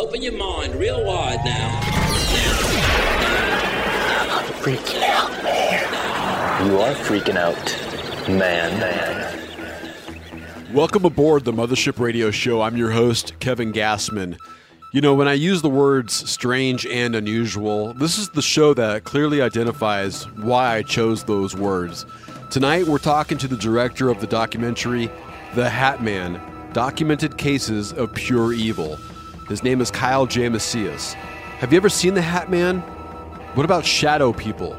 Open your mind real wide now. I'm freaking out, man. You are freaking out, man. man. Welcome aboard the Mothership Radio Show. I'm your host, Kevin Gassman. You know, when I use the words strange and unusual, this is the show that clearly identifies why I chose those words. Tonight, we're talking to the director of the documentary, The Hat Man Documented Cases of Pure Evil. His name is Kyle J. Macias. Have you ever seen The Hat Man? What about shadow people?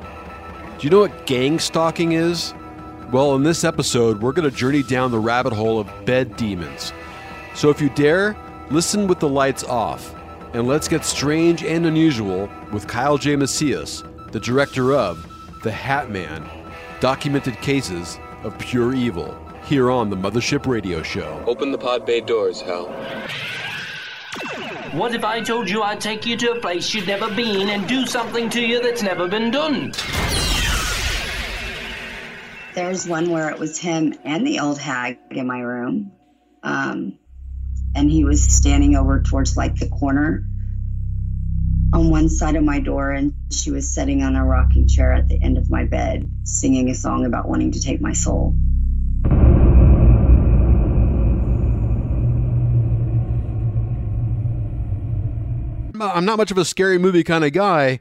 Do you know what gang stalking is? Well, in this episode, we're going to journey down the rabbit hole of bed demons. So if you dare, listen with the lights off, and let's get strange and unusual with Kyle J. Macias, the director of The Hat Man Documented Cases of Pure Evil, here on the Mothership Radio Show. Open the pod bay doors, Hal. What if I told you I'd take you to a place you'd never been and do something to you that's never been done? There's one where it was him and the old hag in my room. Um, and he was standing over towards like the corner on one side of my door, and she was sitting on a rocking chair at the end of my bed, singing a song about wanting to take my soul. I'm not much of a scary movie kind of guy,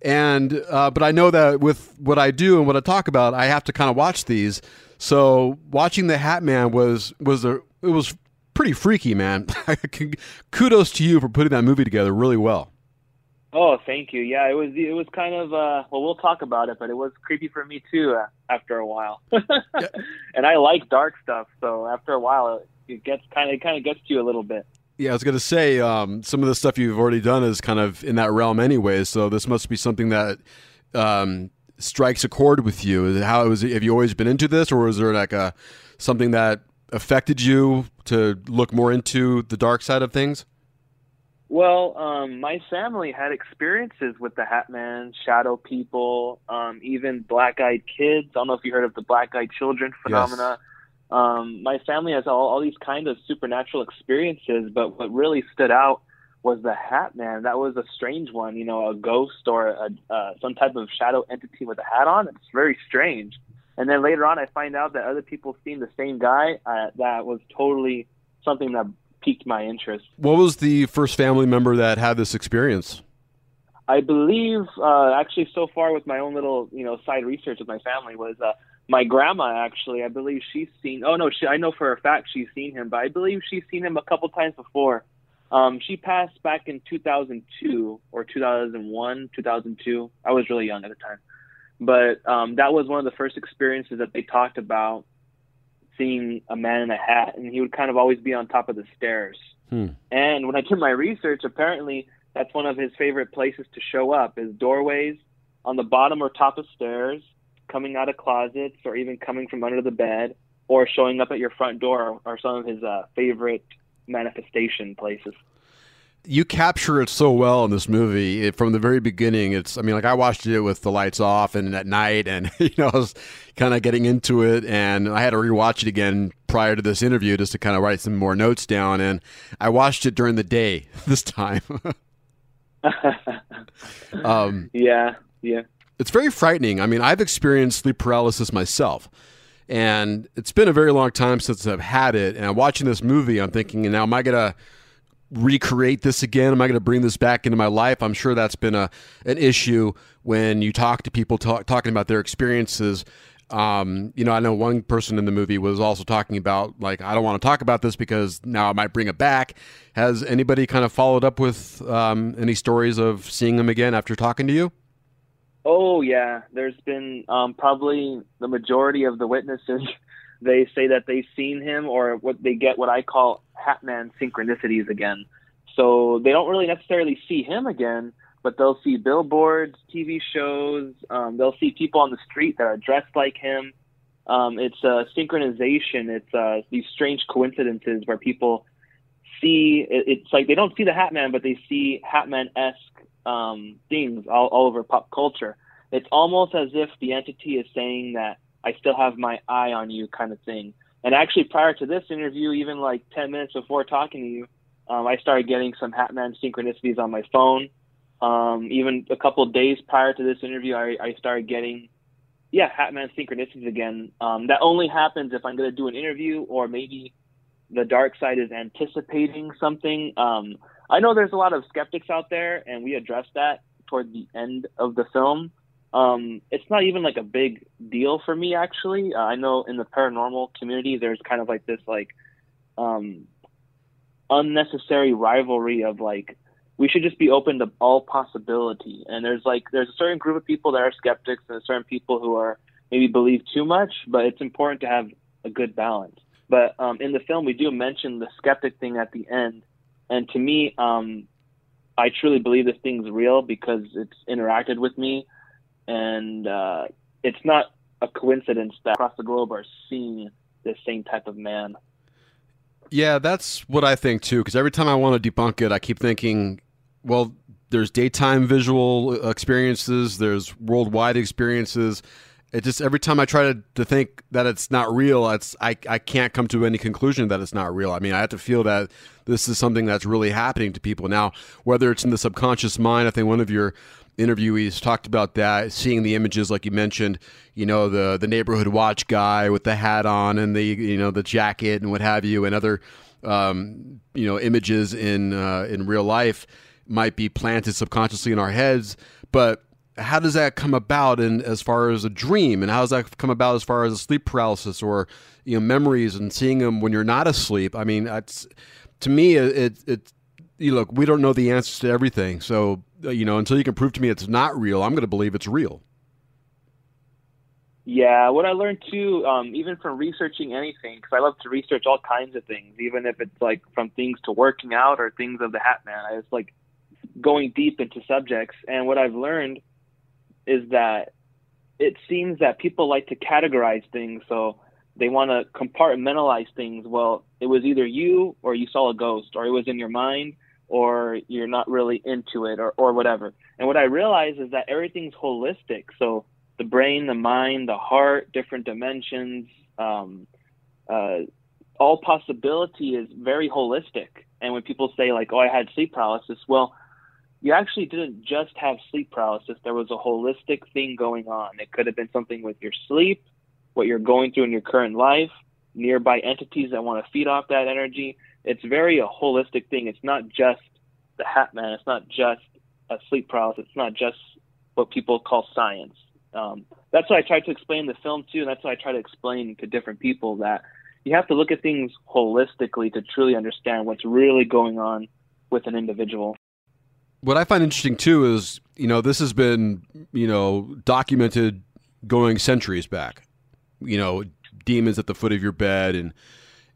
and uh, but I know that with what I do and what I talk about, I have to kind of watch these. So watching the Hat Man was was a it was pretty freaky, man. Kudos to you for putting that movie together really well. Oh, thank you. Yeah, it was it was kind of uh, well, we'll talk about it, but it was creepy for me too uh, after a while. and I like dark stuff, so after a while, it gets kind of it kind of gets to you a little bit. Yeah, I was going to say um, some of the stuff you've already done is kind of in that realm, anyway. So this must be something that um, strikes a chord with you. How was it, have you always been into this, or was there like a something that affected you to look more into the dark side of things? Well, um, my family had experiences with the Hat Man, shadow people, um, even black eyed kids. I don't know if you heard of the black eyed children phenomena. Yes um, my family has all, all these kind of supernatural experiences, but what really stood out was the Hat Man. That was a strange one, you know, a ghost or a, uh, some type of shadow entity with a hat on. It's very strange. And then later on, I find out that other people seen the same guy. Uh, that was totally something that piqued my interest. What was the first family member that had this experience? I believe, uh, actually, so far with my own little, you know, side research with my family was uh, my grandma actually i believe she's seen oh no she i know for a fact she's seen him but i believe she's seen him a couple times before. Um she passed back in 2002 or 2001 2002 i was really young at the time. But um that was one of the first experiences that they talked about seeing a man in a hat and he would kind of always be on top of the stairs. Hmm. and when i did my research apparently that's one of his favorite places to show up is doorways on the bottom or top of stairs coming out of closets or even coming from under the bed or showing up at your front door are some of his uh, favorite manifestation places. You capture it so well in this movie. It, from the very beginning it's i mean like i watched it with the lights off and at night and you know i was kind of getting into it and i had to rewatch it again prior to this interview just to kind of write some more notes down and i watched it during the day this time. Um, yeah yeah it's very frightening. I mean, I've experienced sleep paralysis myself. And it's been a very long time since I've had it. And I'm watching this movie, I'm thinking, now am I going to recreate this again? Am I going to bring this back into my life? I'm sure that's been a an issue when you talk to people talk, talking about their experiences. Um, you know, I know one person in the movie was also talking about like I don't want to talk about this because now I might bring it back. Has anybody kind of followed up with um, any stories of seeing them again after talking to you? Oh yeah, there's been um, probably the majority of the witnesses. They say that they've seen him, or what they get what I call Hatman synchronicities again. So they don't really necessarily see him again, but they'll see billboards, TV shows. Um, they'll see people on the street that are dressed like him. Um, it's a synchronization. It's uh, these strange coincidences where people see. It, it's like they don't see the Hatman, but they see Hatman esque um, things all, all over pop culture. It's almost as if the entity is saying that I still have my eye on you, kind of thing. And actually, prior to this interview, even like 10 minutes before talking to you, Um, I started getting some Hatman synchronicities on my phone. Um, even a couple days prior to this interview, I, I started getting, yeah, Hatman synchronicities again. Um, that only happens if I'm going to do an interview or maybe the dark side is anticipating something. Um, I know there's a lot of skeptics out there, and we address that toward the end of the film. Um, it's not even like a big deal for me, actually. Uh, I know in the paranormal community, there's kind of like this like um, unnecessary rivalry of like we should just be open to all possibility. And there's like there's a certain group of people that are skeptics and certain people who are maybe believe too much, but it's important to have a good balance. But um, in the film, we do mention the skeptic thing at the end, and to me, um, I truly believe this thing's real because it's interacted with me, and uh, it's not a coincidence that across the globe are seeing this same type of man. Yeah, that's what I think too. Because every time I want to debunk it, I keep thinking, well, there's daytime visual experiences, there's worldwide experiences. It just every time I try to, to think that it's not real, it's I, I can't come to any conclusion that it's not real. I mean, I have to feel that this is something that's really happening to people now. Whether it's in the subconscious mind, I think one of your interviewees talked about that, seeing the images like you mentioned, you know, the the neighborhood watch guy with the hat on and the you know the jacket and what have you, and other um, you know images in uh, in real life might be planted subconsciously in our heads, but how does that come about in as far as a dream and how does that come about as far as a sleep paralysis or you know memories and seeing them when you're not asleep i mean to me it it, it you look we don't know the answers to everything so uh, you know, until you can prove to me it's not real, I'm going to believe it's real. Yeah, what I learned too, um, even from researching anything, because I love to research all kinds of things, even if it's like from things to working out or things of the Hat Man. I was like going deep into subjects, and what I've learned is that it seems that people like to categorize things, so they want to compartmentalize things. Well, it was either you or you saw a ghost, or it was in your mind, or you're not really into it or, or whatever. And what I realize is that everything's holistic. So the brain, the mind, the heart, different dimensions, um, uh, all possibility is very holistic. And when people say like, "Oh, I had sleep paralysis," well, you actually didn't just have sleep paralysis. There was a holistic thing going on. It could have been something with your sleep, what you're going through in your current life, nearby entities that want to feed off that energy it's very a holistic thing. It's not just the Hat Man. It's not just a sleep paralysis. It's not just what people call science. Um, that's what I try to explain in the film too, and that's what I try to explain to different people that you have to look at things holistically to truly understand what's really going on with an individual. What I find interesting too is, you know, this has been, you know, documented going centuries back. You know, demons at the foot of your bed and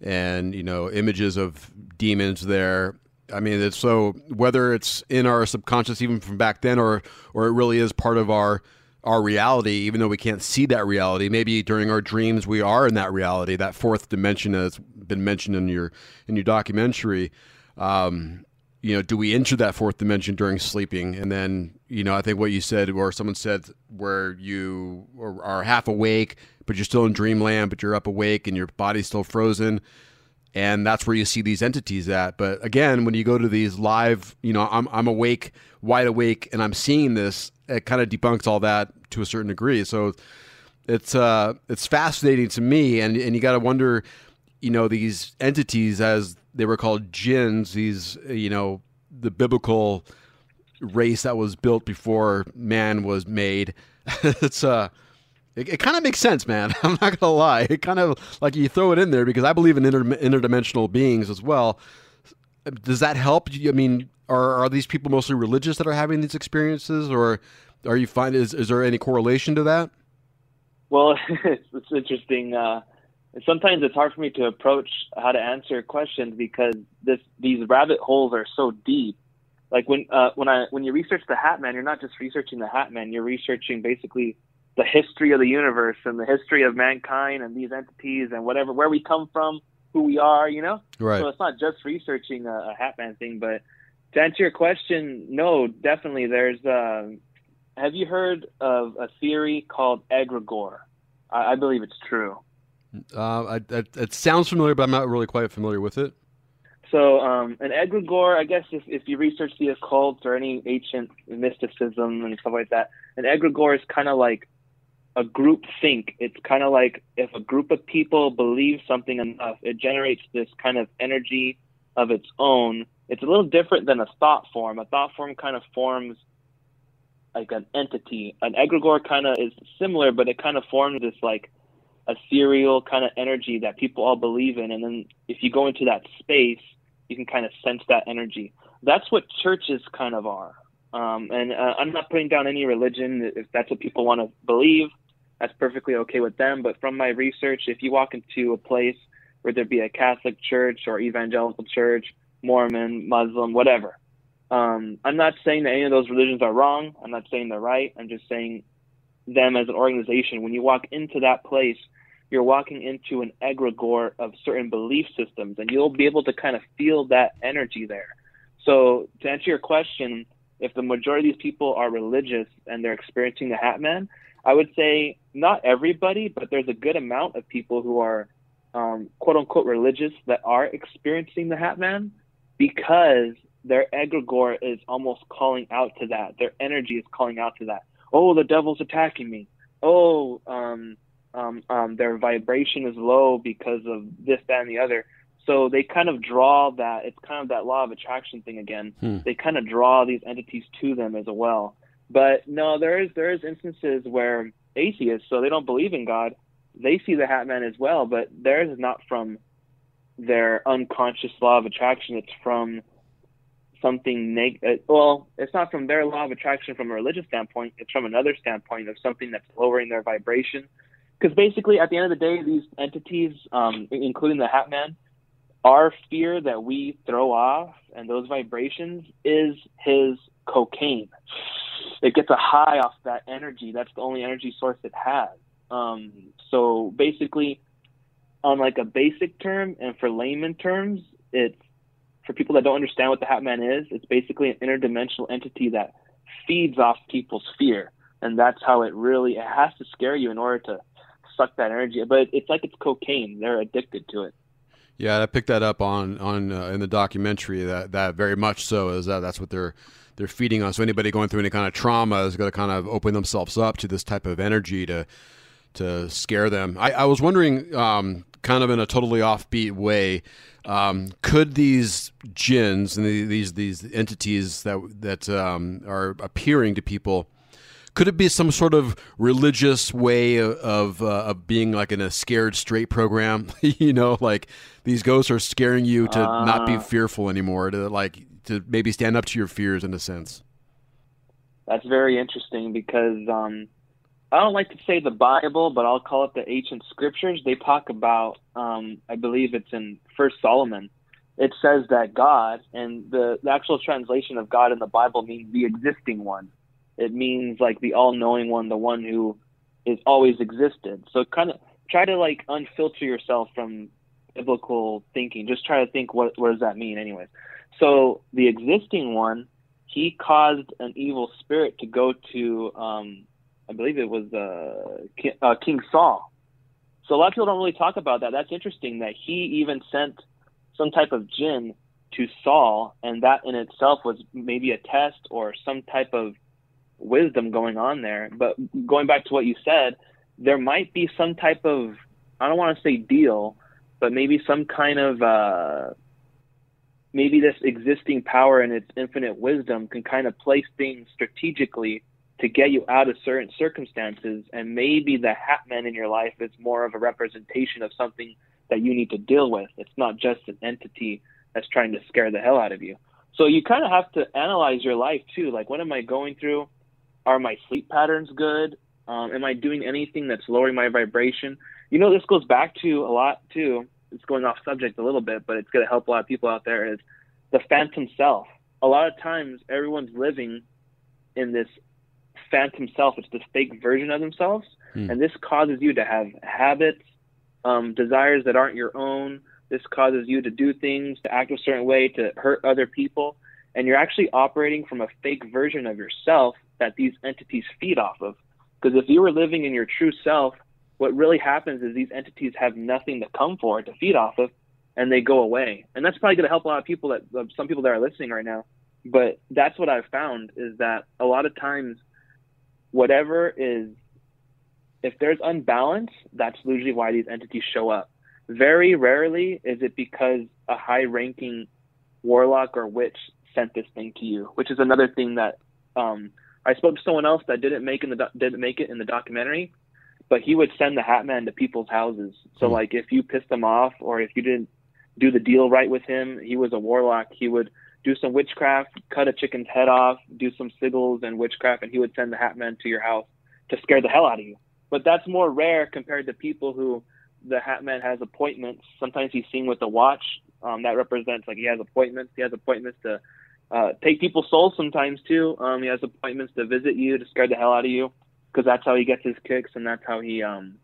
and you know images of demons there. I mean, it's so whether it's in our subconscious even from back then, or or it really is part of our our reality, even though we can't see that reality. Maybe during our dreams we are in that reality, that fourth dimension that's been mentioned in your in your documentary. Um, you know, do we enter that fourth dimension during sleeping? And then, you know, I think what you said, or someone said, where you are half awake, but you're still in dreamland, but you're up awake and your body's still frozen. And that's where you see these entities at. But again, when you go to these live, you know, I'm, I'm awake, wide awake, and I'm seeing this, it kind of debunks all that to a certain degree. So it's uh, it's fascinating to me, and and you got to wonder, you know, these entities as they were called jinns. These, you know, the biblical race that was built before man was made. it's uh it, it kind of makes sense, man. I'm not gonna lie. It kind of like you throw it in there because I believe in inter- interdimensional beings as well. Does that help? I mean, are are these people mostly religious that are having these experiences, or are you find is is there any correlation to that? Well, it's, it's interesting. Uh, sometimes it's hard for me to approach how to answer questions because this these rabbit holes are so deep. Like when uh, when I when you research the Hat Man, you're not just researching the Hat Man. You're researching basically the history of the universe and the history of mankind and these entities and whatever where we come from, who we are. You know. Right. So it's not just researching a, a Hat Man thing, but to answer your question, no, definitely. There's. Uh, have you heard of a theory called egregore? I, I believe it's true. Uh, I, I, it sounds familiar, but I'm not really quite familiar with it. So um, an egregore, I guess, if, if you research the occult or any ancient mysticism and stuff like that, an egregore is kind of like a group think. It's kind of like if a group of people believe something enough, it generates this kind of energy of its own. It's a little different than a thought form. A thought form kind of forms like an entity. An egregore kind of is similar, but it kind of forms this like ethereal kind of energy that people all believe in. And then if you go into that space, you can kind of sense that energy. That's what churches kind of are. Um, and uh, I'm not putting down any religion. If that's what people want to believe, that's perfectly okay with them. But from my research, if you walk into a place where there be a Catholic church or evangelical church, Mormon, Muslim, whatever, um, I'm not saying that any of those religions are wrong. I'm not saying they're right. I'm just saying them as an organization. When you walk into that place, you're walking into an egregore of certain belief systems, and you'll be able to kind of feel that energy there. So, to answer your question, if the majority of these people are religious and they're experiencing the Hat Man, I would say not everybody, but there's a good amount of people who are um, quote unquote religious that are experiencing the Hat Man because their egregore is almost calling out to that. Their energy is calling out to that. Oh, the devil's attacking me. Oh, um, um, um, their vibration is low because of this, that, and the other. So they kind of draw that. It's kind of that law of attraction thing again. Hmm. They kind of draw these entities to them as well. But no, there is there is instances where atheists, so they don't believe in God, they see the Hat Man as well, but theirs is not from their unconscious law of attraction. It's from something neg. Uh, well, it's not from their law of attraction from a religious standpoint. It's from another standpoint of something that's lowering their vibration because basically at the end of the day, these entities, um, including the Hat Man, our fear that we throw off and those vibrations is his cocaine. It gets a high off that energy. That's the only energy source it has. Um, so basically, on like a basic term and for layman terms, it's for people that don't understand what the Hat Man is. It's basically an interdimensional entity that feeds off people's fear, and that's how it really it has to scare you in order to suck that energy. But it's like it's cocaine; they're addicted to it. Yeah, I picked that up on on uh, in the documentary. That that very much so is that that's what they're they're feeding on. So anybody going through any kind of trauma is going to kind of open themselves up to this type of energy to to scare them. I, I was wondering, um, kind of in a totally offbeat way, um, could these jinns and these these entities that that um, are appearing to people could it be some sort of religious way of of, uh, of being like in a scared straight program? you know, like these ghosts are scaring you to uh, not be uh. fearful anymore, to like to maybe stand up to your fears in a sense. That's very interesting because um, I don't like to say the Bible, but I'll call it the ancient scriptures. They talk about, um, I believe it's in First Solomon. It says that God, and the, the actual translation of God in the Bible means the existing one. It means like the all-knowing one, the one who is always existed. So kind of try to like unfilter yourself from biblical thinking. Just try to think what what does that mean, anyways. So the existing one, he caused an evil spirit to go to, um, I believe it was uh, King, uh, King Saul. So a lot of people don't really talk about that. That's interesting that he even sent some type of jinn to Saul, and that in itself was maybe a test or some type of wisdom going on there. But going back to what you said, there might be some type of I don't want to say deal, but maybe some kind of uh, maybe this existing power and its infinite wisdom can kind of place things strategically to get you out of certain circumstances. And maybe the Hat Man in your life is more of a representation of something that you need to deal with. It's not just an entity that's trying to scare the hell out of you. So you kind of have to analyze your life too. Like, what am I going through? Are my sleep patterns good? Um, am I doing anything that's lowering my vibration? You know, this goes back to a lot too. It's going off subject a little bit, but it's going to help a lot of people out there. Is the phantom self? A lot of times, everyone's living in this phantom self. It's the fake version of themselves, hmm. and this causes you to have habits, um, desires that aren't your own. This causes you to do things, to act a certain way, to hurt other people, and you're actually operating from a fake version of yourself that these entities feed off of. Because if you were living in your true self, what really happens is these entities have nothing to come for to feed off of. and they go away. And that's probably going to help a lot of people that some people that are listening right now. But that's what I've found is that a lot of times, whatever is, if there's unbalance, that's usually why these entities show up. Very rarely is it because a high ranking warlock or witch sent this thing to you, which is another thing that um, I spoke to someone else that didn't make in the didn't make it in the documentary, but he would send the Hat Man to people's houses. So mm like if you pissed him off or if you didn't do the deal right with him, he was a warlock. He would do some witchcraft, cut a chicken's head off, do some sigils and witchcraft, and he would send the Hat Man to your house to scare the hell out of you. But that's more rare compared to people who the Hat Man has appointments. Sometimes he's seen with a watch. Um, that represents like he has appointments. He has appointments to uh, take people's souls sometimes too. Um, he has appointments to visit you to scare the hell out of you because that's how he gets his kicks and that's how he um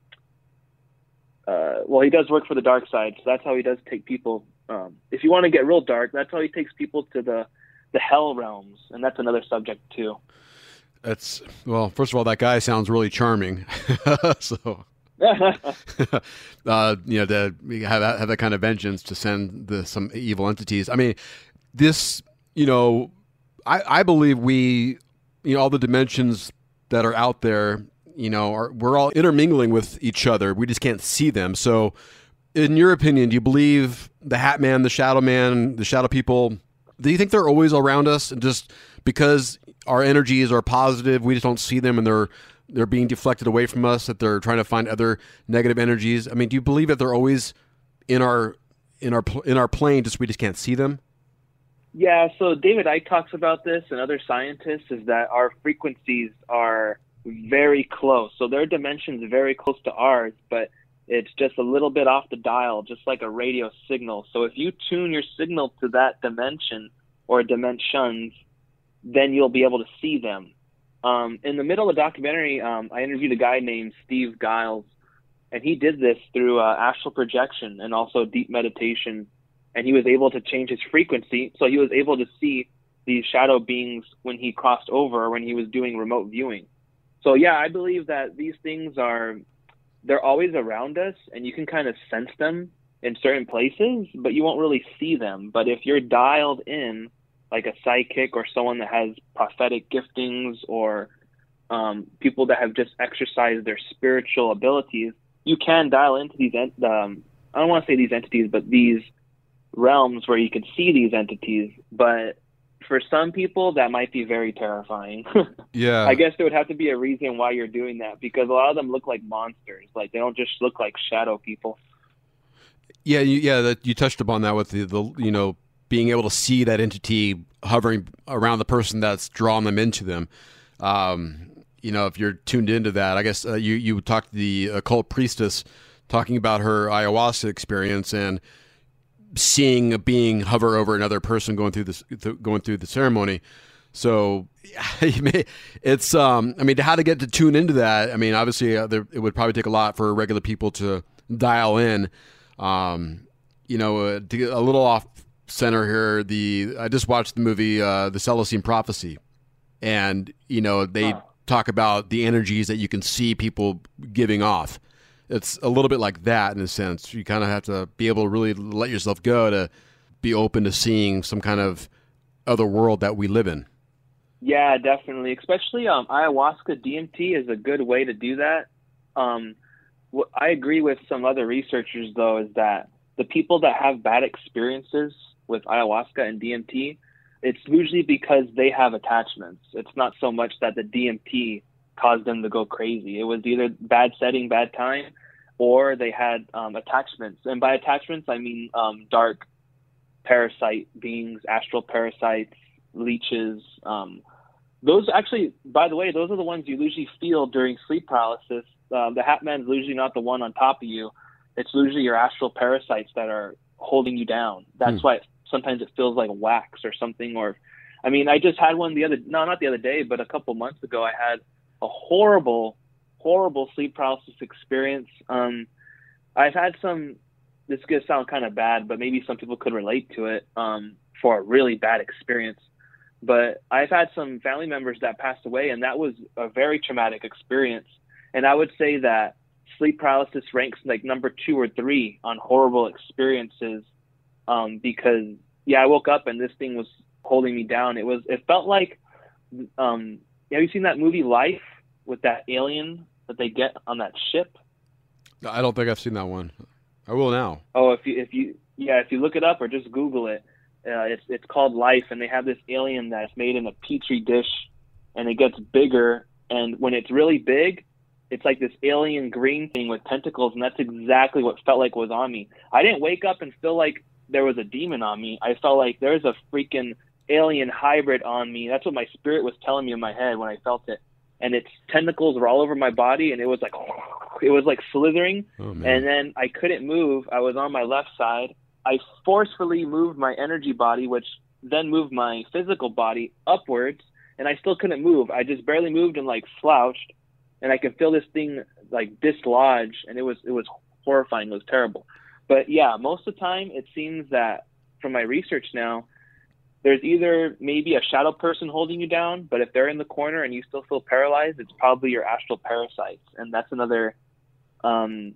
uh well he does work for the dark side so that's how he does take people um if you want to get real dark that's how he takes people to the the hell realms and that's another subject too that's well first of all that guy sounds really charming so uh, you know, to have have that kind of vengeance to send the, some evil entities. I mean, this you know, I, I believe we, you know, all the dimensions that are out there, you know, are we're all intermingling with each other. We just can't see them. So, in your opinion, do you believe the Hat Man, the Shadow Man, the Shadow People? Do you think they're always around us, and just because our energies are positive, we just don't see them, and they're they're being deflected away from us? That they're trying to find other negative energies. I mean, do you believe that they're always in our in our in our plane, just we just can't see them? Yeah, so David Icke talks about this and other scientists is that our frequencies are very close. So their dimensions very close to ours, but it's just a little bit off the dial, just like a radio signal. So if you tune your signal to that dimension or dimensions, then you'll be able to see them. Um, in the middle of the documentary, um, I interviewed a guy named Steve Giles, and he did this through uh, astral projection and also deep meditation and he was able to change his frequency. So he was able to see these shadow beings when he crossed over, when he was doing remote viewing. So yeah, I believe that these things are they're always around us, and you can kind of sense them in certain places, but you won't really see them. But if you're dialed in, like a psychic or someone that has prophetic giftings or um, people that have just exercised their spiritual abilities, you can dial into these. Um, I don't want to say these entities, but these realms where you can see these entities, but for some people that might be very terrifying. yeah. I guess there would have to be a reason why you're doing that because a lot of them look like monsters. Like they don't just look like shadow people. Yeah, you, yeah, that you touched upon that with the, the you know being able to see that entity hovering around the person that's drawn them into them. Um, you know, if you're tuned into that, I guess uh, you you talked to the occult priestess talking about her ayahuasca experience and seeing a being hover over another person going through this going through the ceremony. So it's um I mean how to get to tune into that. I mean obviously uh, there, it would probably take a lot for regular people to dial in. Um, you know, uh, to get a little off center here. The I just watched the movie uh, The Celestine Prophecy, and you know they huh. talk about the energies that you can see people giving off it's a little bit like that in a sense. You kind of have to be able to really let yourself go to be open to seeing some kind of other world that we live in. Yeah, definitely. Especially um, ayahuasca DMT is a good way to do that. Um, what I agree with some other researchers though is that the people that have bad experiences with ayahuasca and DMT, it's usually because they have attachments. It's not so much that the DMT caused them to go crazy. It was either bad setting, bad time, or they had um, attachments. And by attachments, I mean um, dark parasite beings, astral parasites, leeches. Um, those actually, by the way, those are the ones you usually feel during sleep paralysis. Uh, the Hat is usually not the one on top of you. It's usually your astral parasites that are holding you down. That's hmm. why it, sometimes it feels like wax or something. Or, I mean, I just had one the other, no, not the other day, but a couple months ago, I had a horrible, horrible sleep paralysis experience. Um, I've had some. This is gonna sound kind of bad, but maybe some people could relate to it um, for a really bad experience. But I've had some family members that passed away, and that was a very traumatic experience. And I would say that sleep paralysis ranks like number two or three on horrible experiences um, because yeah, I woke up and this thing was holding me down. It was it felt like um, have you seen that movie Life with that alien that they get on that ship? I don't think I've seen that one. I will now. Oh, if you if you yeah, if you look it up or just Google it, uh, it's it's called Life, and they have this alien that's made in a petri dish, and it gets bigger, and when it's really big, it's like this alien green thing with tentacles, and that's exactly what felt like was on me. I didn't wake up and feel like there was a demon on me. I felt like there's a freaking alien hybrid on me. That's what my spirit was telling me in my head when I felt it. And its tentacles were all over my body, and it was like it was like slithering. Oh, and then I couldn't move. I was on my left side. I forcefully moved my energy body, which then moved my physical body upwards, and I still couldn't move. I just barely moved and like slouched, and I could feel this thing like dislodge, and it was it was horrifying. It was terrible. But yeah, most of the time it seems that from my research now, there's either maybe a shadow person holding you down, but if they're in the corner and you still feel paralyzed, it's probably your astral parasites, and that's another um,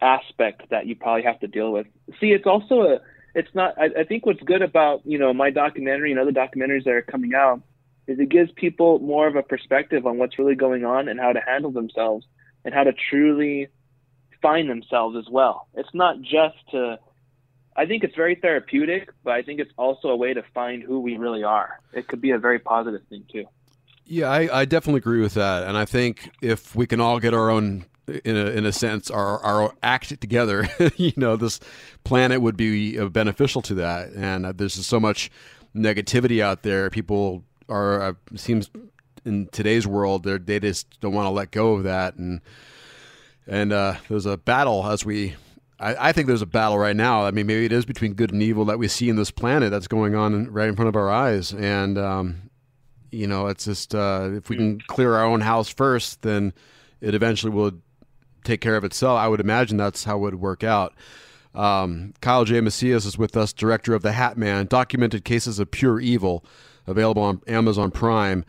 aspect that you probably have to deal with. See, it's also a, it's not. I, I think what's good about you know my documentary and other documentaries that are coming out is it gives people more of a perspective on what's really going on and how to handle themselves and how to truly find themselves as well. It's not just to. I think it's very therapeutic, but I think it's also a way to find who we really are. It could be a very positive thing too. Yeah, I, I definitely agree with that, and I think if we can all get our own, in a in a sense, our our act together, you know, this planet would be uh, beneficial to that. And uh, there's just so much negativity out there. People are uh, seems in today's world, they they just don't want to let go of that, and and uh, there's a battle as we. I, I think there's a battle right now. I mean, maybe it is between good and evil that we see in this planet that's going on right in front of our eyes, and um, you know, it's just uh, if we can clear our own house first, then it eventually will take care of itself. I would imagine that's how it would work out. Um, Kyle J. Macias is with us, director of The Hat Man, documented cases of pure evil, available on Amazon Prime.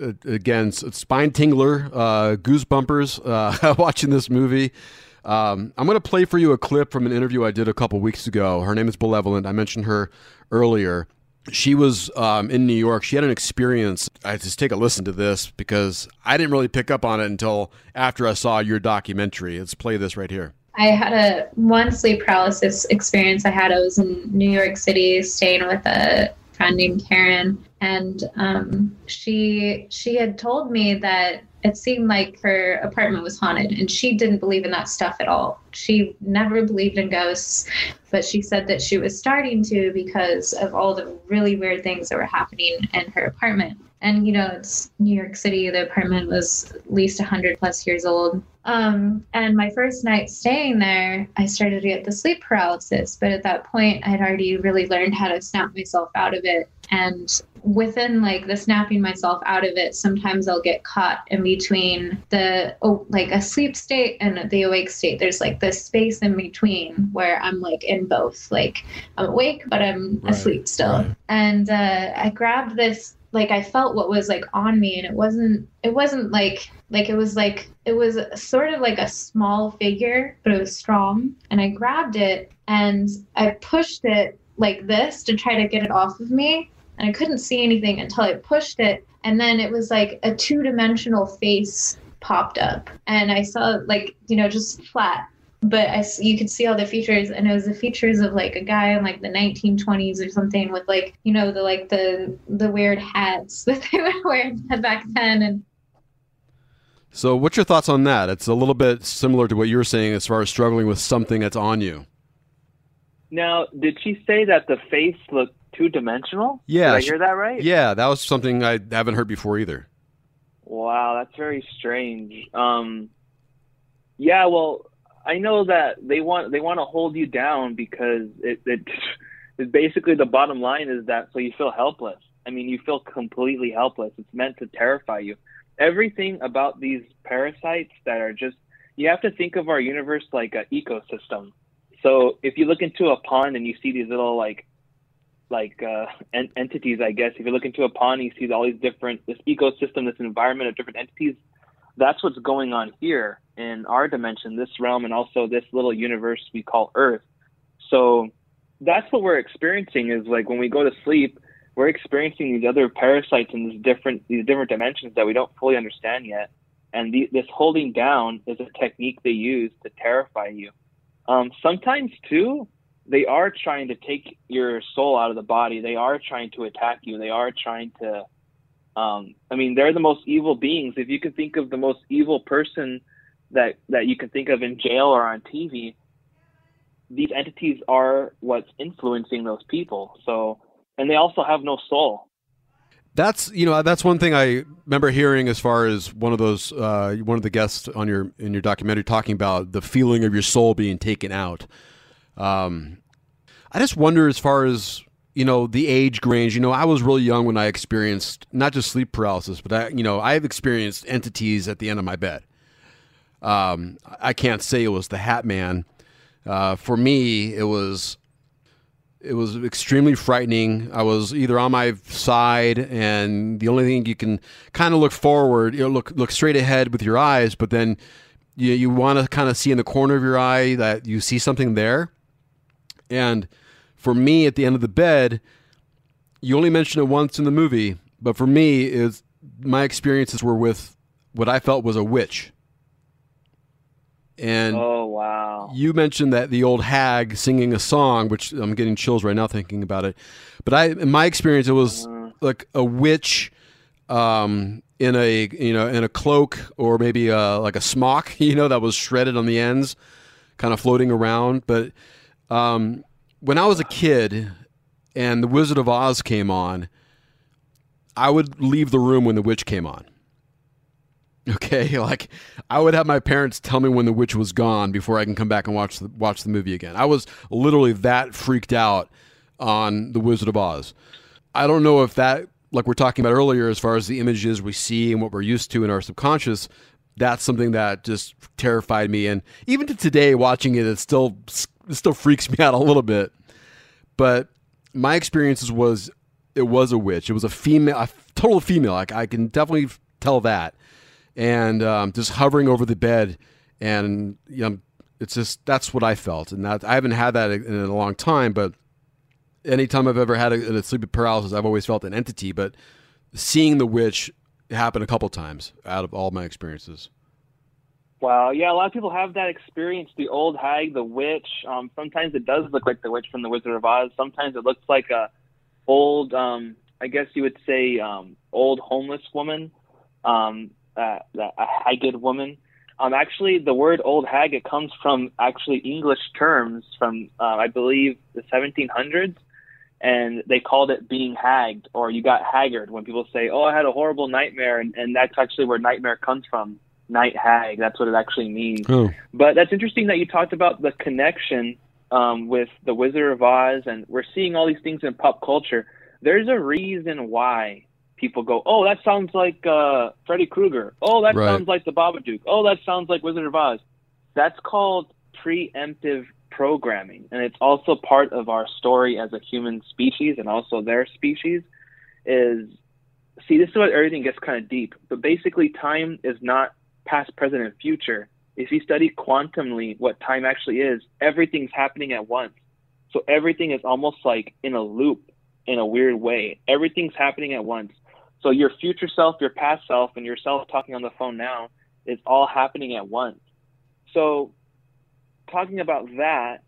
Uh, again, spine tingler, uh, goosebumpers uh, watching this movie. Um, I'm going to play for you a clip from an interview I did a couple weeks ago. Her name is Benevolent. I mentioned her earlier she was um, in New York. She had an experience. I just take a listen to this because I didn't really pick up on it until after I saw your documentary. Let's play this right here. I had a one sleep paralysis experience I had. I was in New York City staying with a friend named Karen, and um, she she had told me that it seemed like her apartment was haunted, and she didn't believe in that stuff at all. She never believed in ghosts, but she said that she was starting to because of all the really weird things that were happening in her apartment. And you know, it's New York City. The apartment was at least 100 plus years old. Um, and my first night staying there, I started to get the sleep paralysis. But at that point, I'd already really learned how to snap myself out of it. And within like the snapping myself out of it, sometimes I'll get caught in between the oh, like a sleep state and the awake state. There's like this space in between where I'm like in both. Like I'm awake, but I'm Right, asleep still. right. And uh, I grabbed this like I felt what was like on me and it wasn't it wasn't like like it was like it was sort of like a small figure but it was strong and I grabbed it and I pushed it like this to try to get it off of me and I couldn't see anything until I pushed it and then it was like a two-dimensional face popped up and I saw like you know just flat but I, s- you could see all the features and it was the features of like a guy in like the 1920s or something with like you know the like the the weird hats that they would wear back then and So, what's your thoughts on that? It's a little bit similar to what you were saying as far as struggling with something that's on you. Now, did she say that the face looked two dimensional? Yeah, Did I hear that right? Yeah, that was something I haven't heard before either. Wow, that's very strange. Um, yeah, well, I know that they want they want to hold you down because it, it it basically the bottom line is that so you feel helpless. I mean, you feel completely helpless. It's meant to terrify you. Everything about these parasites that are just you have to think of our universe like an ecosystem. So if you look into a pond and you see these little like like uh, en- entities, I guess. If you look into a pond, you see all these different this ecosystem, this environment of different entities. That's what's going on here in our dimension, this realm, and also this little universe we call Earth. So that's what we're experiencing is like when we go to sleep, we're experiencing these other parasites in these different these different dimensions that we don't fully understand yet. And the, this holding down is a technique they use to terrify you. Um, sometimes too, they are trying to take your soul out of the body. They are trying to attack you. They are trying to. Um, I mean, they're the most evil beings. If you can think of the most evil person that that you can think of in jail or on TV, these entities are what's influencing those people. So, and they also have no soul. That's you know that's one thing I remember hearing as far as one of those uh, one of the guests on your in your documentary talking about the feeling of your soul being taken out. Um, I just wonder as far as you know the age range. You know, I was really young when I experienced not just sleep paralysis, but I you know I have experienced entities at the end of my bed. Um, I can't say it was the Hat Man. Uh, for me, it was it was extremely frightening. I was either on my side, and the only thing you can kind of look forward, you know, look look straight ahead with your eyes, but then you you want to kind of see in the corner of your eye that you see something there. And for me, at the end of the bed, you only mention it once in the movie, but for me, is my experiences were with what I felt was a witch. And oh wow! You mentioned that the old hag singing a song, which I'm getting chills right now thinking about it. But I, in my experience, it was uh, like a witch um, in a you know in a cloak or maybe a, like a smock, you know, that was shredded on the ends, kind of floating around. But um, when I was a kid and the Wizard of Oz came on, I would leave the room when the witch came on. Okay, like I would have my parents tell me when the witch was gone before I can come back and watch the watch the movie again. I was literally that freaked out on The Wizard of Oz. I don't know if that like we're talking about earlier as far as the images we see and what we're used to in our subconscious, that's something that just terrified me and even to today watching it it still it still freaks me out a little bit. But my experiences was it was a witch. It was a female a total female. Like I can definitely tell that and um, just hovering over the bed, and you know, it's just that's what I felt, and that I haven't had that in a long time. But anytime I've ever had a, a sleep paralysis, I've always felt an entity. But seeing the witch happened a couple times out of all my experiences. Wow, yeah, a lot of people have that experience. The old hag, the witch. Um, sometimes it does look like the witch from the Wizard of Oz. Sometimes it looks like a old, um, I guess you would say, um, old homeless woman. Um, uh, a haggard woman. Um, actually, the word old hag it comes from actually English terms from uh, I believe the 1700s, and they called it being hagged or you got haggard when people say, "Oh, I had a horrible nightmare," and, and that's actually where nightmare comes from. Night hag. That's what it actually means. Oh. But that's interesting that you talked about the connection um, with the Wizard of Oz, and we're seeing all these things in pop culture. There's a reason why people go, oh, that sounds like uh, Freddy Krueger. Oh, that right. sounds like the Babadook. Oh, that sounds like Wizard of Oz. That's called preemptive programming, and it's also part of our story as a human species and also their species. Is see, this is what everything gets kind of deep, but basically, time is not past, present, and future. If you study quantumly what time actually is, everything's happening at once. So everything is almost like in a loop in a weird way. Everything's happening at once. So your future self, your past self, and yourself talking on the phone now is all happening at once. So talking about that,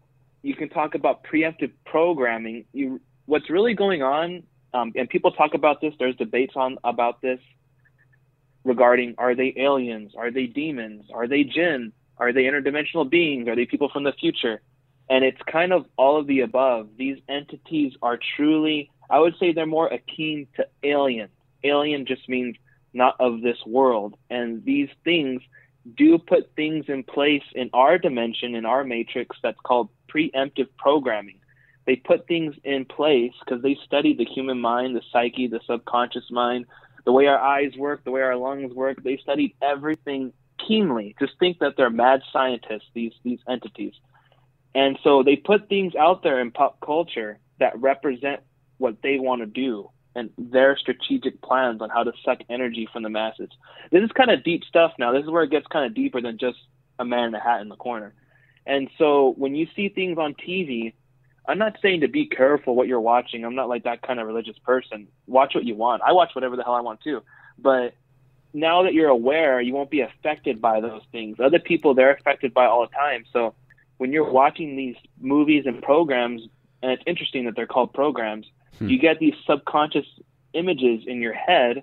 you can talk about preemptive programming. You, what's really going on, um, and people talk about this. There's debates on about this regarding are they aliens? Are they demons? Are they jinn? Are they interdimensional beings? Are they people from the future? And it's kind of all of the above. These entities are truly, I would say they're more akin to alien. alien just means not of this world. And these things do put things in place in our dimension, in our matrix, that's called preemptive programming. They put things in place because they study the human mind, the psyche, the subconscious mind, the way our eyes work, the way our lungs work. They studied everything keenly. Just think that they're mad scientists, these these entities. And so they put things out there in pop culture that represent what they want to do and their strategic plans on how to suck energy from the masses. This is kind of deep stuff now. This is where it gets kind of deeper than just a man in a hat in the corner. And so when you see things on TV, I'm not saying to be careful what you're watching. I'm not like that kind of religious person. Watch what you want. I watch whatever the hell I want too. But now that you're aware, you won't be affected by those things. Other people they're affected by all the time. So when you're watching these movies and programs, and it's interesting that they're called programs, hmm. you get these subconscious images in your head,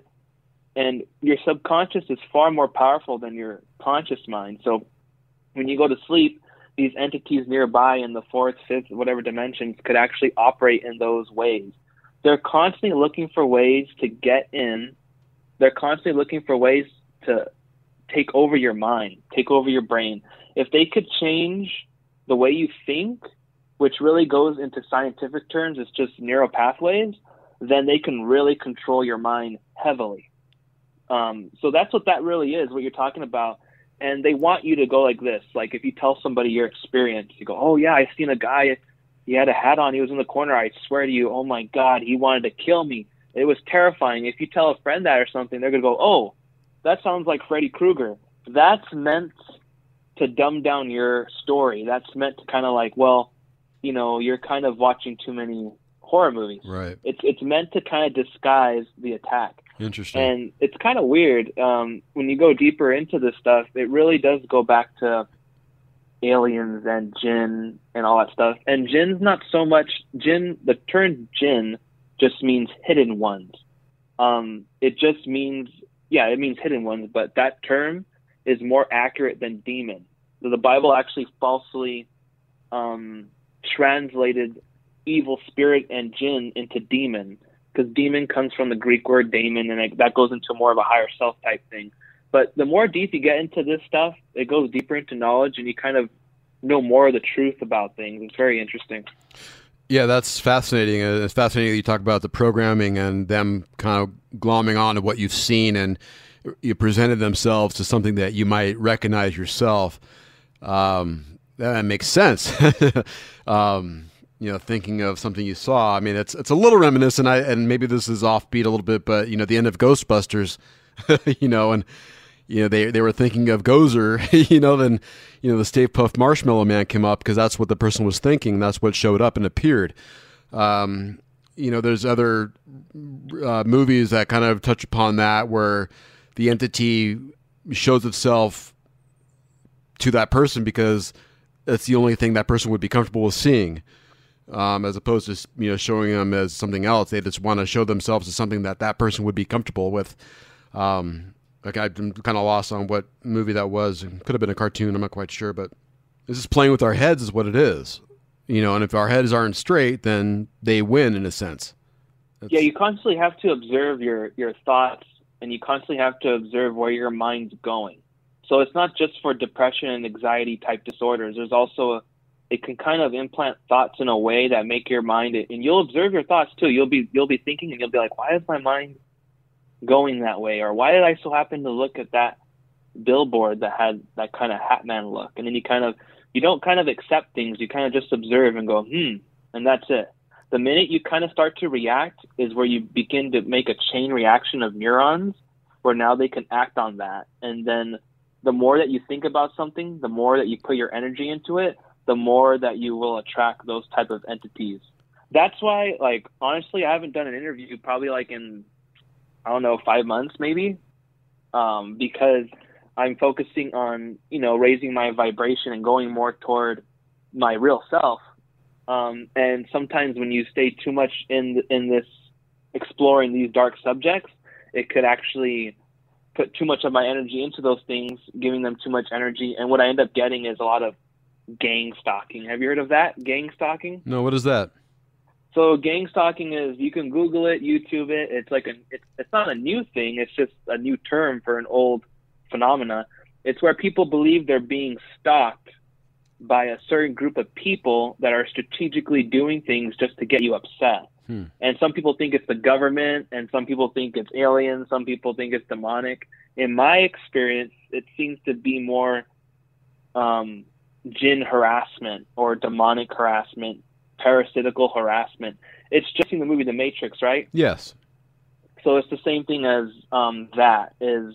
and your subconscious is far more powerful than your conscious mind. So when you go to sleep, these entities nearby in the fourth, fifth, whatever dimensions could actually operate in those ways. They're constantly looking for ways to get in. They're constantly looking for ways to take over your mind, take over your brain. If they could change the way you think, which really goes into scientific terms, it's just neural pathways, then they can really control your mind heavily. Um, so that's what that really is, what you're talking about and they want you to go like this. Like if you tell somebody your experience, you go, "Oh yeah, I seen a guy. He had a hat on. He was in the corner. I swear to you, oh my God, he wanted to kill me. It was terrifying." If you tell a friend that or something, they're gonna go, "Oh, that sounds like Freddy Krueger." That's meant to dumb down your story. That's meant to kind of like, well, you know, you're kind of watching too many horror movies. Right. It's it's meant to kind of disguise the attack. Interesting. And it's kind of weird um, when you go deeper into this stuff. It really does go back to aliens and jinn and all that stuff. And jinn's not so much jinn. The term jinn just means hidden ones. Um, it just means yeah, it means hidden ones. But that term is more accurate than demon. The Bible actually falsely um, translated evil spirit and jinn into demon because demon comes from the Greek word daemon, and it, that goes into more of a higher self type thing. But the more deep you get into this stuff, it goes deeper into knowledge, and you kind of know more of the truth about things. It's very interesting. Yeah, that's fascinating. Uh, it's fascinating that you talk about the programming and them kind of glomming on to what you've seen, and you presented themselves to something that you might recognize yourself. Um, that makes sense. um, you know, thinking of something you saw. I mean, it's it's a little reminiscent. I and maybe this is offbeat a little bit, but you know, the end of Ghostbusters, you know, and you know they they were thinking of Gozer, you know, then you know the Stay Puft Marshmallow Man came up because that's what the person was thinking. That's what showed up and appeared. Um, you know, there's other uh, movies that kind of touch upon that where the entity shows itself to that person because that's the only thing that person would be comfortable with seeing um, as opposed to you know showing them as something else. They just want to show themselves as something that that person would be comfortable with. Um, like I'm kind of lost on what movie that was. It could have been a cartoon. I'm not quite sure, but this is playing with our heads, is what it is. You know, and if our heads aren't straight, then they win in a sense. That's... Yeah, you constantly have to observe your your thoughts, and you constantly have to observe where your mind's going. So it's not just for depression and anxiety type disorders. There's also a it can kind of implant thoughts in a way that make your mind and you'll observe your thoughts too. You'll be you'll be thinking and you'll be like why is my mind going that way? Or why did i so happen to look at that billboard that had that kind of hatman look? And then you kind of you don't kind of accept things. You kind of just observe and go hmm and that's it. The minute you kind of start to react is where you begin to make a chain reaction of neurons where now they can act on that. And then the more that you think about something the more that you put your energy into it the more that you will attract those type of entities. That's why, like, honestly, I haven't done an interview probably like in, I don't know, five months maybe, um, because I'm focusing on, you know, raising my vibration and going more toward my real self. Um, and sometimes when you stay too much in in this exploring these dark subjects, it could actually put too much of my energy into those things, giving them too much energy. And what I end up getting is a lot of gang stalking. Have you heard of that? Gang stalking? No, what is that? So gang stalking is you can Google it, YouTube it. It's like a it's, it's not a new thing. It's just a new term for an old phenomena. It's where people believe they're being stalked by a certain group of people that are strategically doing things just to get you upset. Hmm. And some people think it's the government, and some people think it's aliens, some people think it's demonic. In my experience, it seems to be more um, jinn harassment or demonic harassment, parasitical harassment. It's just in the movie The Matrix, right? Yes. So it's the same thing as um, that. Is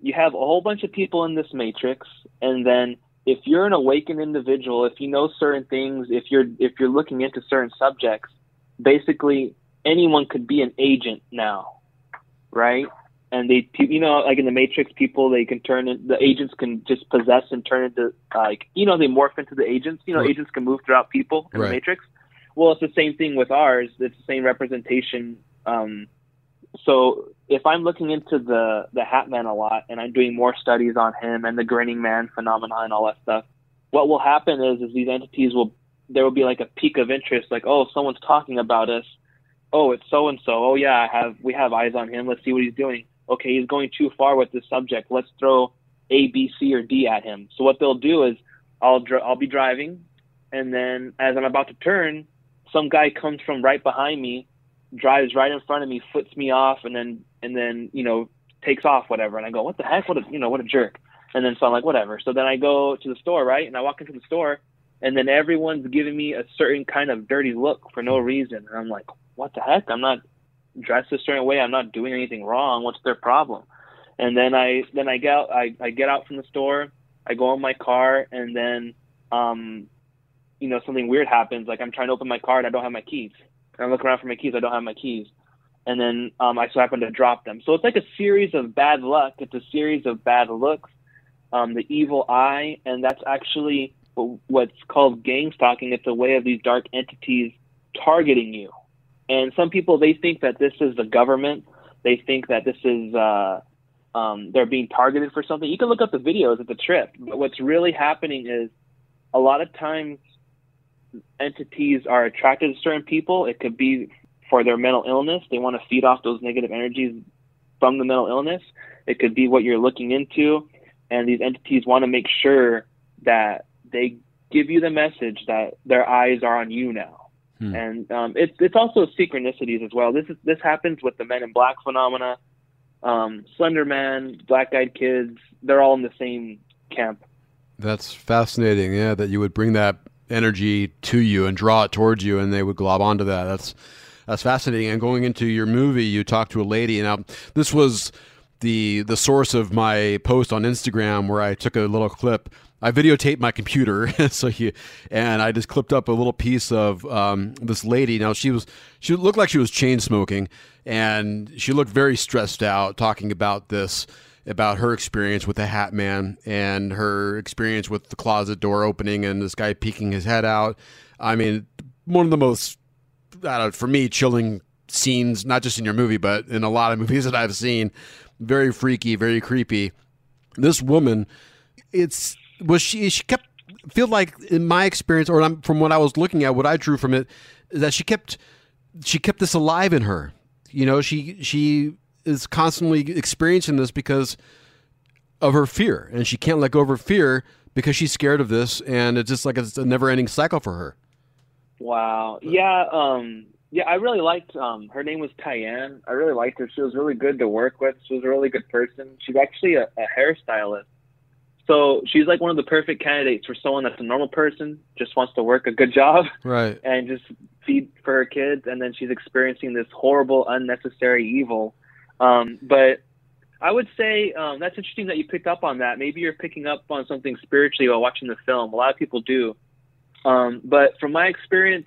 you have a whole bunch of people in this matrix, and then if you're an awakened individual, if you know certain things, if you're if you're looking into certain subjects, basically anyone could be an agent now, right? And they, you know, like in the Matrix, people they can turn in, the agents can just possess and turn into like you know they morph into the agents. You know, Right. agents can move throughout people in Right. the Matrix. Well, it's the same thing with ours. It's the same representation. Um, so if I'm looking into the the Hat Man a lot and I'm doing more studies on him and the Grinning Man phenomenon and all that stuff, what will happen is is these entities will there will be like a peak of interest, like oh someone's talking about us, oh it's so and so, oh yeah I have we have eyes on him, let's see what he's doing. Okay, he's going too far with this subject. Let's throw A, B, C, or D at him. So what they'll do is I'll dr- I'll be driving, and then as I'm about to turn, some guy comes from right behind me, drives right in front of me, flips me off, and then and then you know takes off whatever. And I go, what the heck? What a you know what a jerk. And then so I'm like, whatever. So then I go to the store, right? And I walk into the store, and then everyone's giving me a certain kind of dirty look for no reason. And I'm like, what the heck? I'm not dressed a certain way. I'm not doing anything wrong. What's their problem? And then I then I get out, I, I get out from the store. I go in my car, and then um, you know something weird happens. Like I'm trying to open my car and I don't have my keys. And I look around for my keys. I don't have my keys. And then um, I so happen to drop them. So it's like a series of bad luck. It's a series of bad looks. Um, the evil eye, and that's actually what's called gang stalking. It's a way of these dark entities targeting you. And some people they think that this is the government. They think that this is uh, um, they're being targeted for something. You can look up the videos. It's the trip. But what's really happening is a lot of times entities are attracted to certain people. It could be for their mental illness. They want to feed off those negative energies from the mental illness. It could be what you're looking into, and these entities want to make sure that they give you the message that their eyes are on you now. Hmm. And um, it's it's also synchronicities as well. This is this happens with the Men in Black phenomena, um, Slender Man, Black Eyed Kids. They're all in the same camp. That's fascinating. Yeah, that you would bring that energy to you and draw it towards you, and they would glob onto that. That's that's fascinating. And going into your movie, you talked to a lady. Now, this was the the source of my post on Instagram where I took a little clip. I videotaped my computer, so you and I just clipped up a little piece of um, this lady. Now she was she looked like she was chain smoking, and she looked very stressed out, talking about this about her experience with the Hat Man and her experience with the closet door opening and this guy peeking his head out. I mean, one of the most, know, for me, chilling scenes, not just in your movie, but in a lot of movies that I've seen. Very freaky, very creepy. This woman, it's was she? She kept feel like in my experience, or from what I was looking at, what I drew from it is that she kept she kept this alive in her. You know, she she is constantly experiencing this because of her fear, and she can't let go of her fear because she's scared of this, and it's just like it's a never-ending cycle for her. Wow. Yeah. Um. Yeah. I really liked. Um. Her name was Tyann. I really liked her. She was really good to work with. She was a really good person. She's actually a, a hairstylist. So she's like one of the perfect candidates for someone that's a normal person, just wants to work a good job Right. and just feed for her kids, and then she's experiencing this horrible, unnecessary evil. Um, but I would say um, that's interesting that you picked up on that. Maybe you're picking up on something spiritually while watching the film. A lot of people do. Um, but from my experience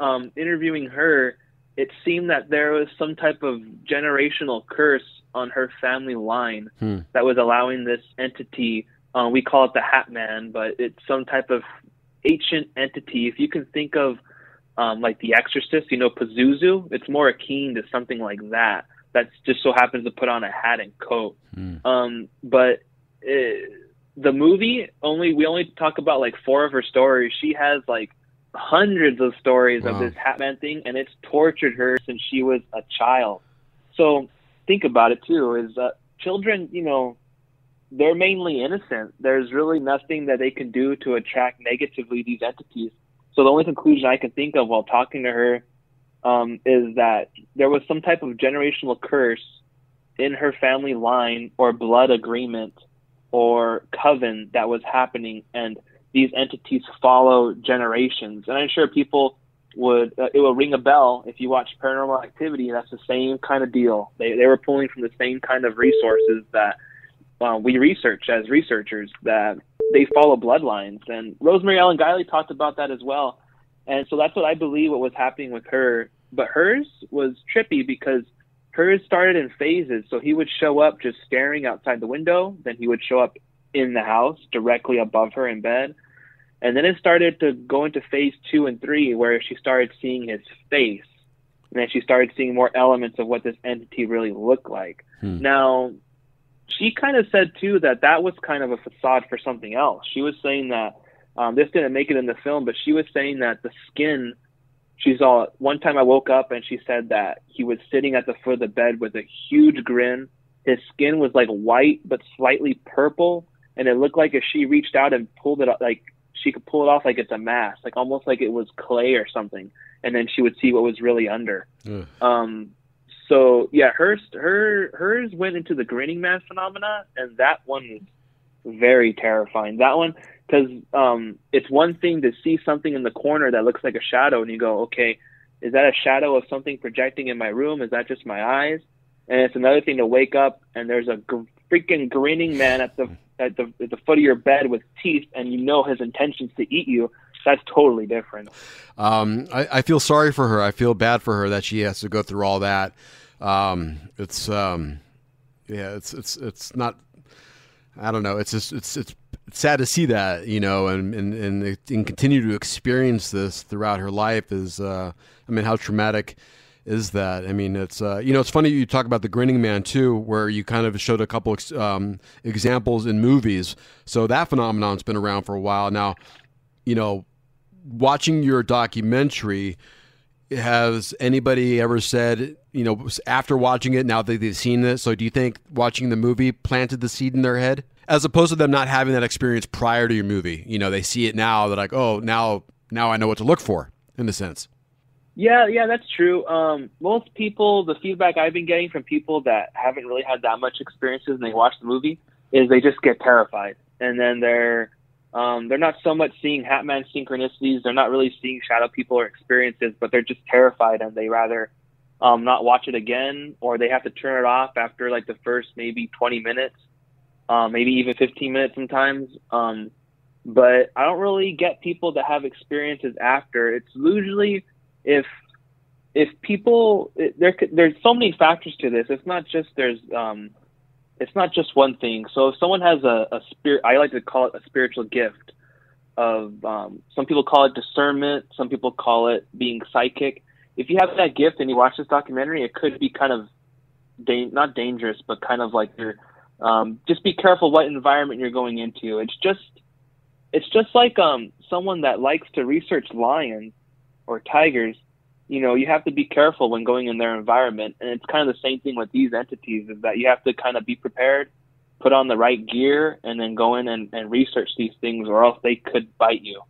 um, interviewing her, it seemed that there was some type of generational curse on her family line Hmm. that was allowing this entity. Uh, we call it the Hat Man, but it's some type of ancient entity. If you can think of um, like The Exorcist, you know, Pazuzu, it's more akin to something like that. That just so happens to put on a hat and coat. Um, but uh the movie only we only talk about like four of her stories. She has like hundreds of stories Wow. of this Hatman thing, and it's tortured her since she was a child. So think about it too: is that children, you know, they're mainly innocent. There's really nothing that they can do to attract negatively these entities. So the only conclusion I can think of while talking to her um, is that there was some type of generational curse in her family line or blood agreement or coven that was happening, and these entities follow generations. And I'm sure people would uh, it will ring a bell if you watch Paranormal Activity. And that's the same kind of deal. They they were pulling from the same kind of resources that uh, we research as researchers. That they follow bloodlines. And Rosemary Ellen Guiley talked about that as well. And so that's what I believe what was happening with her. But hers was trippy because hers started in phases. So he would show up just staring outside the window, then he would show up in the house directly above her in bed. And then it started to go into phase two and three where she started seeing his face. And then she started seeing more elements of what this entity really looked like. Hmm. Now, she kind of said too that that was kind of a facade for something else. She was saying that um, this didn't make it in the film, but she was saying that the skin. She's all. One time I woke up and she said that he was sitting at the foot of the bed with a huge grin. His skin was like white but slightly purple, and it looked like if she reached out and pulled it up, like she could pull it off like it's a mask, like almost like it was clay or something, and then she would see what was really under. Ugh. Um, so yeah, hers her hers went into the grinning man phenomena, and that one was very terrifying. That one because um, it's one thing to see something in the corner that looks like a shadow, and you go, okay, is that a shadow of something projecting in my room? Is that just my eyes? And it's another thing to wake up and there's a gr- freaking grinning man at the at the at the foot of your bed with teeth, and you know his intentions to eat you. That's totally different. Um, I, I feel sorry for her. I feel bad for her that she has to go through all that. Um, it's um, yeah, it's it's it's not. I don't know. It's just it's it's it's sad to see that you know, and and and, and continue to experience this throughout her life is. Uh, I mean, how traumatic is that? I mean, it's uh, you know, it's funny you talk about the Grinning Man too, where you kind of showed a couple um, examples in movies. So that phenomenon's been around for a while now. You know, watching your documentary, has anybody ever said, you know, after watching it, now that they've seen this, so do you think watching the movie planted the seed in their head? As opposed to them not having that experience prior to your movie. You know, they see it now, they're like, oh, now now I know what to look for, in a sense. Yeah, yeah, that's true. Um, most people, the feedback I've been getting from people that haven't really had that much experiences and they watch the movie is they just get terrified, and then they're um, they're not so much seeing Hatman synchronicities, they're not really seeing shadow people or experiences, but they're just terrified and they rather um, not watch it again, or they have to turn it off after like the first maybe 20 minutes, um, maybe even 15 minutes sometimes. Um, but I don't really get people that have experiences after. It's usually if if people it, there there's so many factors to this. It's not just there's um it's not just one thing. So if someone has a, a spirit, I like to call it a spiritual gift. Of um, some people call it discernment, some people call it being psychic. If you have that gift and you watch this documentary, it could be kind of da- not dangerous, but kind of like you're um, just be careful what environment you're going into. It's just it's just like um, someone that likes to research lions or tigers. You know, you have to be careful when going in their environment, and it's kind of the same thing with these entities. Is that you have to kind of be prepared, put on the right gear, and then go in and, and research these things, or else they could bite you.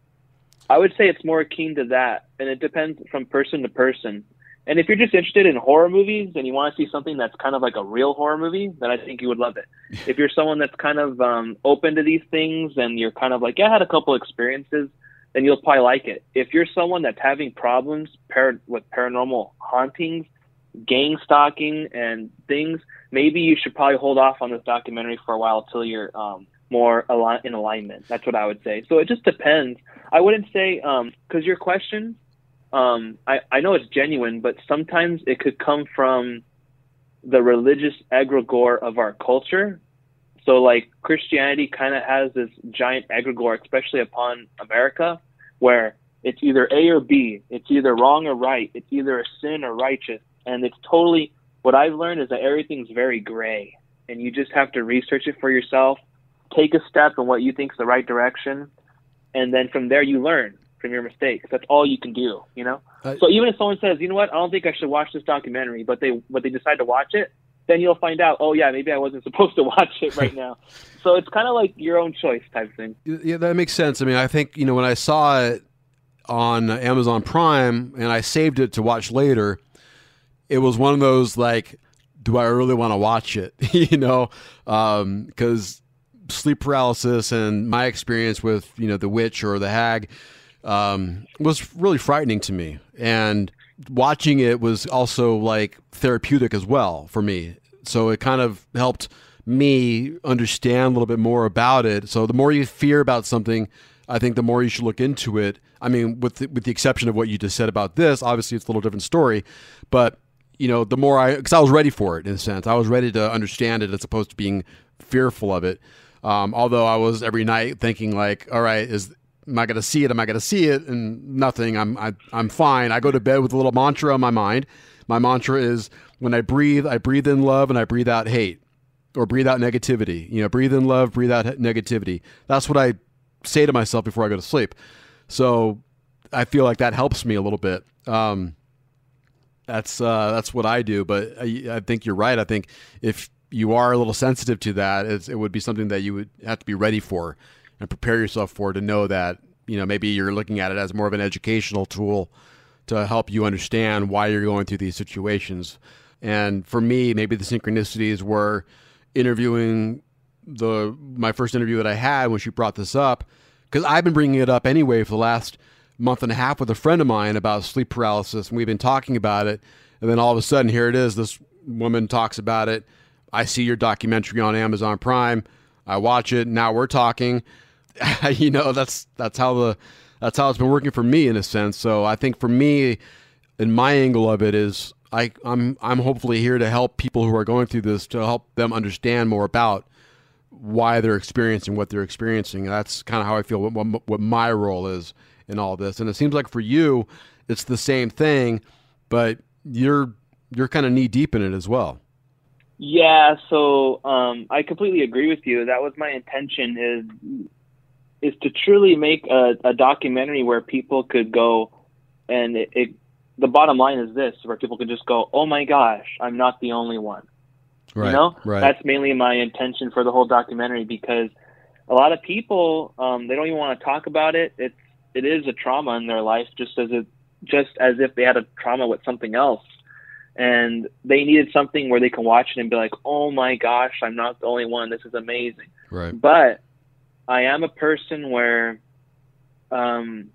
I would say it's more akin to that, and it depends from person to person. And if you're just interested in horror movies and you want to see something that's kind of like a real horror movie, then I think you would love it. if you're someone that's kind of um, open to these things and you're kind of like, yeah, I had a couple experiences, then you'll probably like it. If you're someone that's having problems with paranormal hauntings, gang stalking, and things, maybe you should probably hold off on this documentary for a while till you're um, more ali- in alignment. That's what I would say. So it just depends. I wouldn't say because your question, um, I, I know it's genuine, but sometimes it could come from the religious egregore of our culture. So like Christianity kind of has this giant egregore, especially upon America, where it's either A or B. It's either wrong or right. It's either a sin or righteous. And it's totally what I've learned is that everything's very gray, and you just have to research it for yourself, take a step in what you think is the right direction, and then from there you learn from your mistakes. That's all you can do, you know. Uh, so even if someone says, you know what, I don't think I should watch this documentary, but they but they decide to watch it, then you'll find out, oh yeah, maybe I wasn't supposed to watch it right now. so it's kind of like your own choice type thing. Yeah, that makes sense. I mean, I think you know when I saw it on Amazon Prime and I saved it to watch later, it was one of those like, do I really want to watch it? you know, because sleep paralysis and my experience with you know the witch or the hag um, was really frightening to me, and watching it was also like therapeutic as well for me. So it kind of helped me understand a little bit more about it. So the more you fear about something, I think the more you should look into it. I mean, with the, with the exception of what you just said about this, obviously it's a little different story, but you know, the more I, because I was ready for it in a sense, I was ready to understand it as opposed to being fearful of it. Um, although I was every night thinking like, all right, is am I going to see it? Am I going to see it? And nothing. I'm I, am i am fine. I go to bed with a little mantra in my mind. My mantra is when I breathe, I breathe in love and I breathe out hate, or breathe out negativity. You know, breathe in love, breathe out negativity. That's what I say to myself before I go to sleep. So I feel like that helps me a little bit. Um, that's uh, that's what I do. But I, I, think you're right. I think if you are a little sensitive to that, it would be something that you would have to be ready for and prepare yourself for to know that you know maybe you're looking at it as more of an educational tool to help you understand why you're going through these situations. And for me, maybe the synchronicities were interviewing the my first interview that I had when she brought this up because I've been bringing it up anyway for the last month and a half with a friend of mine about sleep paralysis, and we've been talking about it. And then all of a sudden, here it is. This woman talks about it. I see your documentary on Amazon Prime. I watch it. Now we're talking. you know, that's that's how the that's how it's been working for me in a sense. So I think for me, in my angle of it is I I'm I'm hopefully here to help people who are going through this to help them understand more about why they're experiencing what they're experiencing. That's kind of how I feel what, what, what my role is in all this. And it seems like for you, it's the same thing, but you're you're kind of knee deep in it as well. Yeah, so um, I completely agree with you. That was my intention is is to truly make a, a documentary where people could go and it, it, the bottom line is this where people could just go oh my gosh i'm not the only one. Right, you know? right. that's mainly my intention for the whole documentary because a lot of people um, they don't even want to talk about it. It's it is a trauma in their life just as it just as if they had a trauma with something else. And they needed something where they can watch it and be like oh my gosh i'm not the only one. This is amazing. Right. But I am a person where um,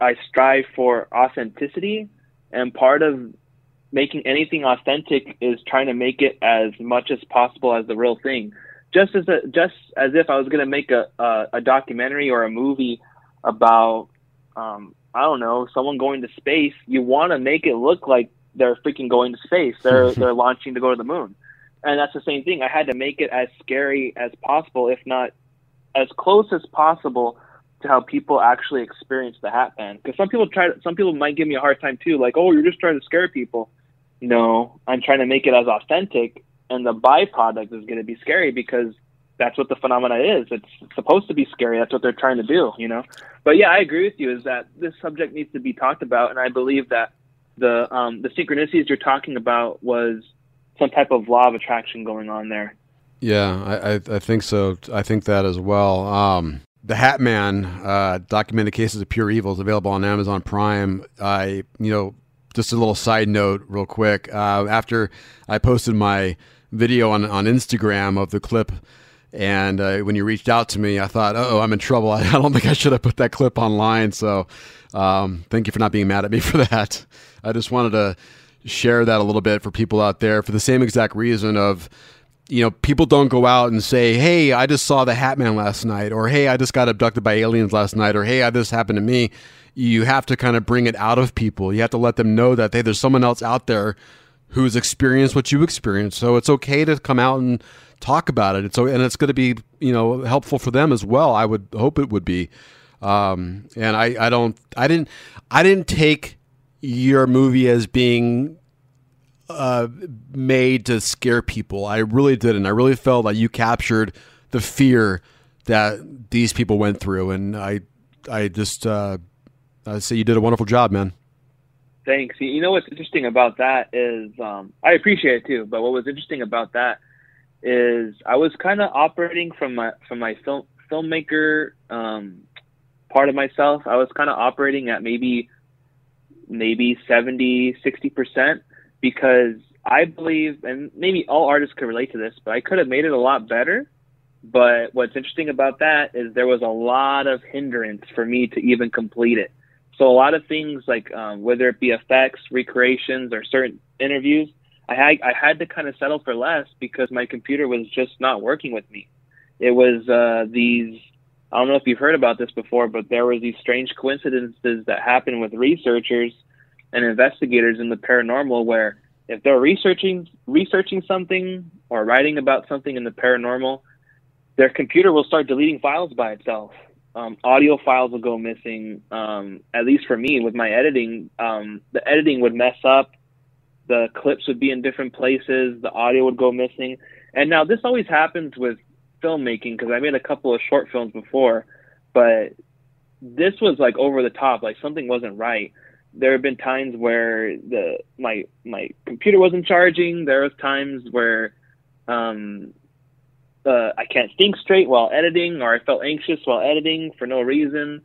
I strive for authenticity, and part of making anything authentic is trying to make it as much as possible as the real thing. Just as a, just as if I was going to make a, a, a documentary or a movie about um, I don't know someone going to space, you want to make it look like they're freaking going to space. They're they're launching to go to the moon, and that's the same thing. I had to make it as scary as possible, if not as close as possible to how people actually experience the Hat Man. Because some people try, some people might give me a hard time too, like, "Oh, you're just trying to scare people." No, I'm trying to make it as authentic, and the byproduct is going to be scary because that's what the phenomena is. It's supposed to be scary. That's what they're trying to do, you know. But yeah, I agree with you. Is that this subject needs to be talked about, and I believe that the um, the synchronicities you're talking about was some type of law of attraction going on there. Yeah, I, I, I think so. I think that as well. Um, the Hat Man, uh, documented cases of pure evil, is available on Amazon Prime. I, you know, just a little side note, real quick. Uh, after I posted my video on on Instagram of the clip, and uh, when you reached out to me, I thought, oh, I'm in trouble. I, don't think I should have put that clip online. So, um, thank you for not being mad at me for that. I just wanted to share that a little bit for people out there for the same exact reason of you know, people don't go out and say, "Hey, I just saw the Hat Man last night," or "Hey, I just got abducted by aliens last night," or "Hey, this happened to me." You have to kind of bring it out of people. You have to let them know that hey, there's someone else out there who's experienced what you experienced. So it's okay to come out and talk about it. It's and it's going to be you know helpful for them as well. I would hope it would be. Um, and I, I don't I didn't I didn't take your movie as being uh, made to scare people. I really didn't. I really felt like you captured the fear that these people went through, and I, I just, uh, I say you did a wonderful job, man. Thanks. You know what's interesting about that is um, I appreciate it too. But what was interesting about that is I was kind of operating from my from my film filmmaker um, part of myself. I was kind of operating at maybe maybe 70 60 percent because I believe, and maybe all artists could relate to this, but I could have made it a lot better. But what's interesting about that is there was a lot of hindrance for me to even complete it. So a lot of things like um, whether it be effects, recreations, or certain interviews, I had I had to kind of settle for less because my computer was just not working with me. It was uh, these I don't know if you've heard about this before, but there were these strange coincidences that happened with researchers and investigators in the paranormal where if they're researching researching something or writing about something in the paranormal, their computer will start deleting files by itself. Um, audio files will go missing. Um, at least for me, with my editing, um, the editing would mess up. The clips would be in different places. The audio would go missing. And now this always happens with filmmaking because I made a couple of short films before, but this was like over the top. Like something wasn't right there have been times where the my my computer wasn't charging. There was times where um, uh, I can't think straight while editing, or I felt anxious while editing for no reason.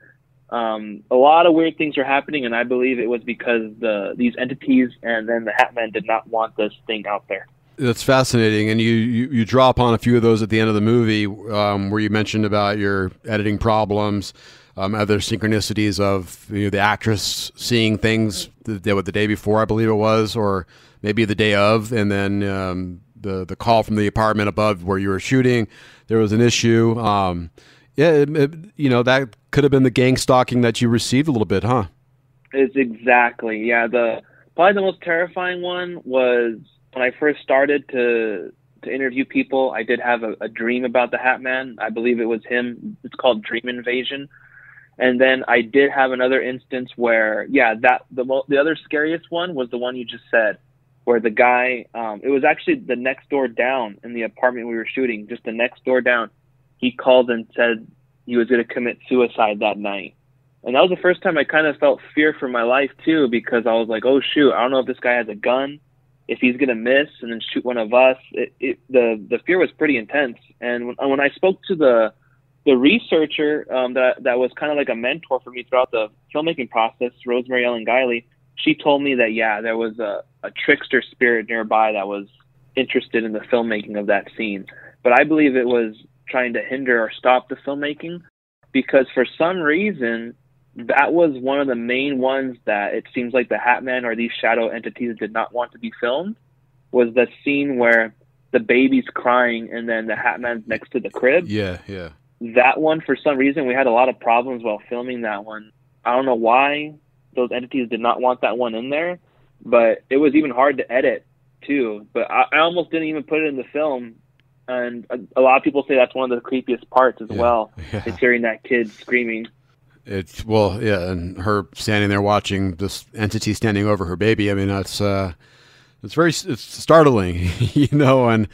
Um, a lot of weird things are happening, and I believe it was because the these entities and then the Hatman did not want this thing out there. That's fascinating, and you, you, you draw upon a few of those at the end of the movie, um, where you mentioned about your editing problems um, other synchronicities of you know, the actress seeing things the, the day before, I believe it was, or maybe the day of, and then um, the the call from the apartment above where you were shooting, there was an issue. Um, yeah, it, it, you know that could have been the gang stalking that you received a little bit, huh? It's exactly yeah. The probably the most terrifying one was when I first started to to interview people. I did have a, a dream about the Hat Man. I believe it was him. It's called Dream Invasion and then I did have another instance where, yeah, that the mo- the other scariest one was the one you just said, where the guy, um, it was actually the next door down in the apartment we were shooting, just the next door down. He called and said he was going to commit suicide that night, and that was the first time I kind of felt fear for my life too, because I was like, oh shoot, I don't know if this guy has a gun, if he's going to miss and then shoot one of us. It, it, the the fear was pretty intense, and when, when I spoke to the the researcher um, that that was kind of like a mentor for me throughout the filmmaking process, Rosemary Ellen Guiley, she told me that yeah, there was a, a trickster spirit nearby that was interested in the filmmaking of that scene. But I believe it was trying to hinder or stop the filmmaking because for some reason that was one of the main ones that it seems like the Hatman or these shadow entities did not want to be filmed was the scene where the baby's crying and then the Hatman's next to the crib. Yeah, yeah that one for some reason we had a lot of problems while filming that one. I don't know why those entities did not want that one in there, but it was even hard to edit too. But I, I almost didn't even put it in the film, and a, a, lot of people say that's one of the creepiest parts as yeah. well. Yeah. Is hearing that kid screaming. It's well, yeah, and her standing there watching this entity standing over her baby. I mean, that's uh, it's very it's startling, you know, and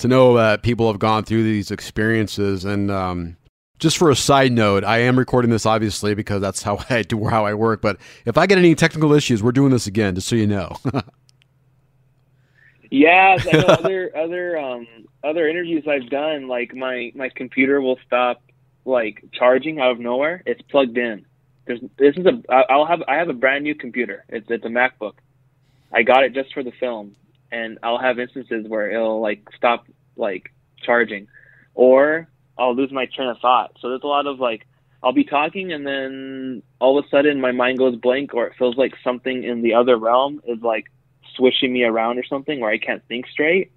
to know that people have gone through these experiences. And um, just for a side note, I am recording this obviously because that's how I do how I work. But if I get any technical issues, we're doing this again, just so you know. yeah, other other um, other interviews I've done, like my my computer will stop like charging out of nowhere. It's plugged in. There's this is a I'll have I have a brand new computer. It's it's a MacBook. I got it just for the film, and I'll have instances where it'll like stop like charging, or I'll lose my train of thought. So there's a lot of like I'll be talking and then all of a sudden my mind goes blank, or it feels like something in the other realm is like swishing me around or something where I can't think straight.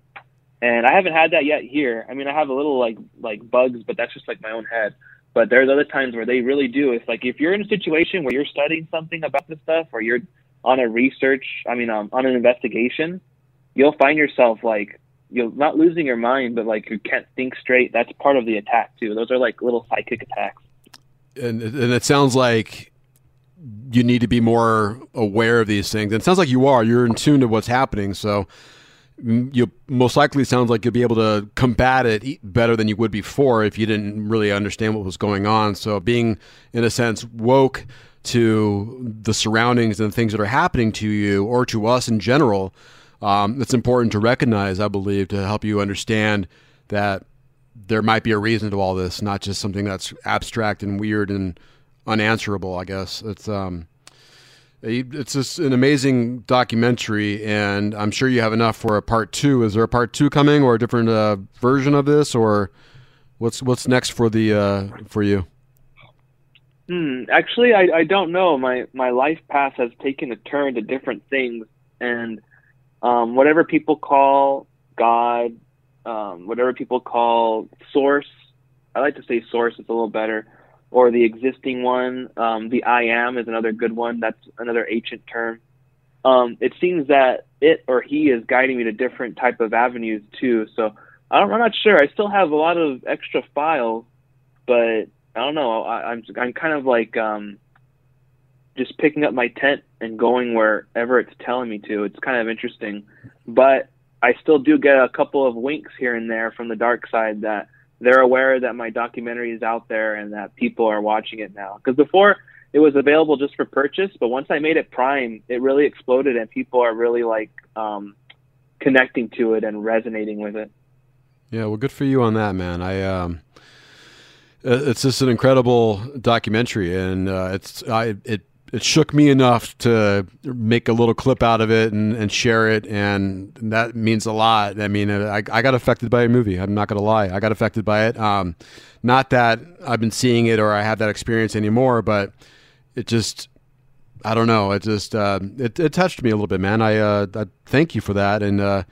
And I haven't had that yet here. I mean, I have a little like like bugs, but that's just like my own head. But there's other times where they really do. It's like if you're in a situation where you're studying something about this stuff, or you're on a research, I mean, um, on an investigation, you'll find yourself like you're not losing your mind, but like you can't think straight. That's part of the attack too. Those are like little psychic attacks. And and it sounds like you need to be more aware of these things. And it sounds like you are. You're in tune to what's happening. So you most likely sounds like you'll be able to combat it better than you would before if you didn't really understand what was going on. So being in a sense woke to the surroundings and the things that are happening to you or to us in general um, it's important to recognize, I believe, to help you understand that there might be a reason to all this, not just something that's abstract and weird and unanswerable. I guess it's um, it's just an amazing documentary, and I'm sure you have enough for a part two. Is there a part two coming, or a different uh, version of this, or what's what's next for the uh, for you? Hmm. Actually, I, I don't know. My my life path has taken a turn to different things, and um, whatever people call God, um, whatever people call source. I like to say source; it's a little better. Or the existing one. Um, the I am is another good one. That's another ancient term. Um, it seems that it or he is guiding me to different type of avenues too. So I I'm not sure. I still have a lot of extra files, but I don't know. I, I'm I'm kind of like um, just picking up my tent and going wherever it's telling me to. It's kind of interesting, but I still do get a couple of winks here and there from the dark side that they're aware that my documentary is out there and that people are watching it now. Because before it was available just for purchase, but once I made it Prime, it really exploded and people are really like um, connecting to it and resonating with it. Yeah, well, good for you on that, man. I um, it's just an incredible documentary, and uh, it's I it it shook me enough to make a little clip out of it and, and share it, and that means a lot. I mean, I, I got affected by a movie. I'm not gonna lie, I got affected by it. Um, not that I've been seeing it or I have that experience anymore, but it just I don't know. It just uh, it, it touched me a little bit, man. I, uh, I thank you for that, and uh,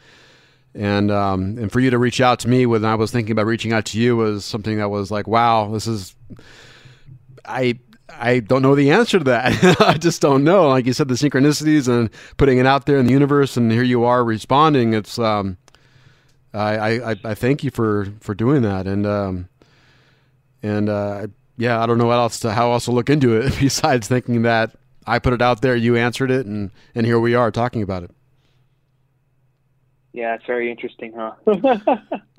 and um, and for you to reach out to me when I was thinking about reaching out to you was something that was like, wow, this is I I don't know the answer to that. I just don't know. Like you said, the synchronicities and putting it out there in the universe, and here you are responding. It's um, I, I, I thank you for for doing that, and um, and uh, yeah, I don't know what else to how else to look into it besides thinking that I put it out there, you answered it, and and here we are talking about it. Yeah, it's very interesting, huh?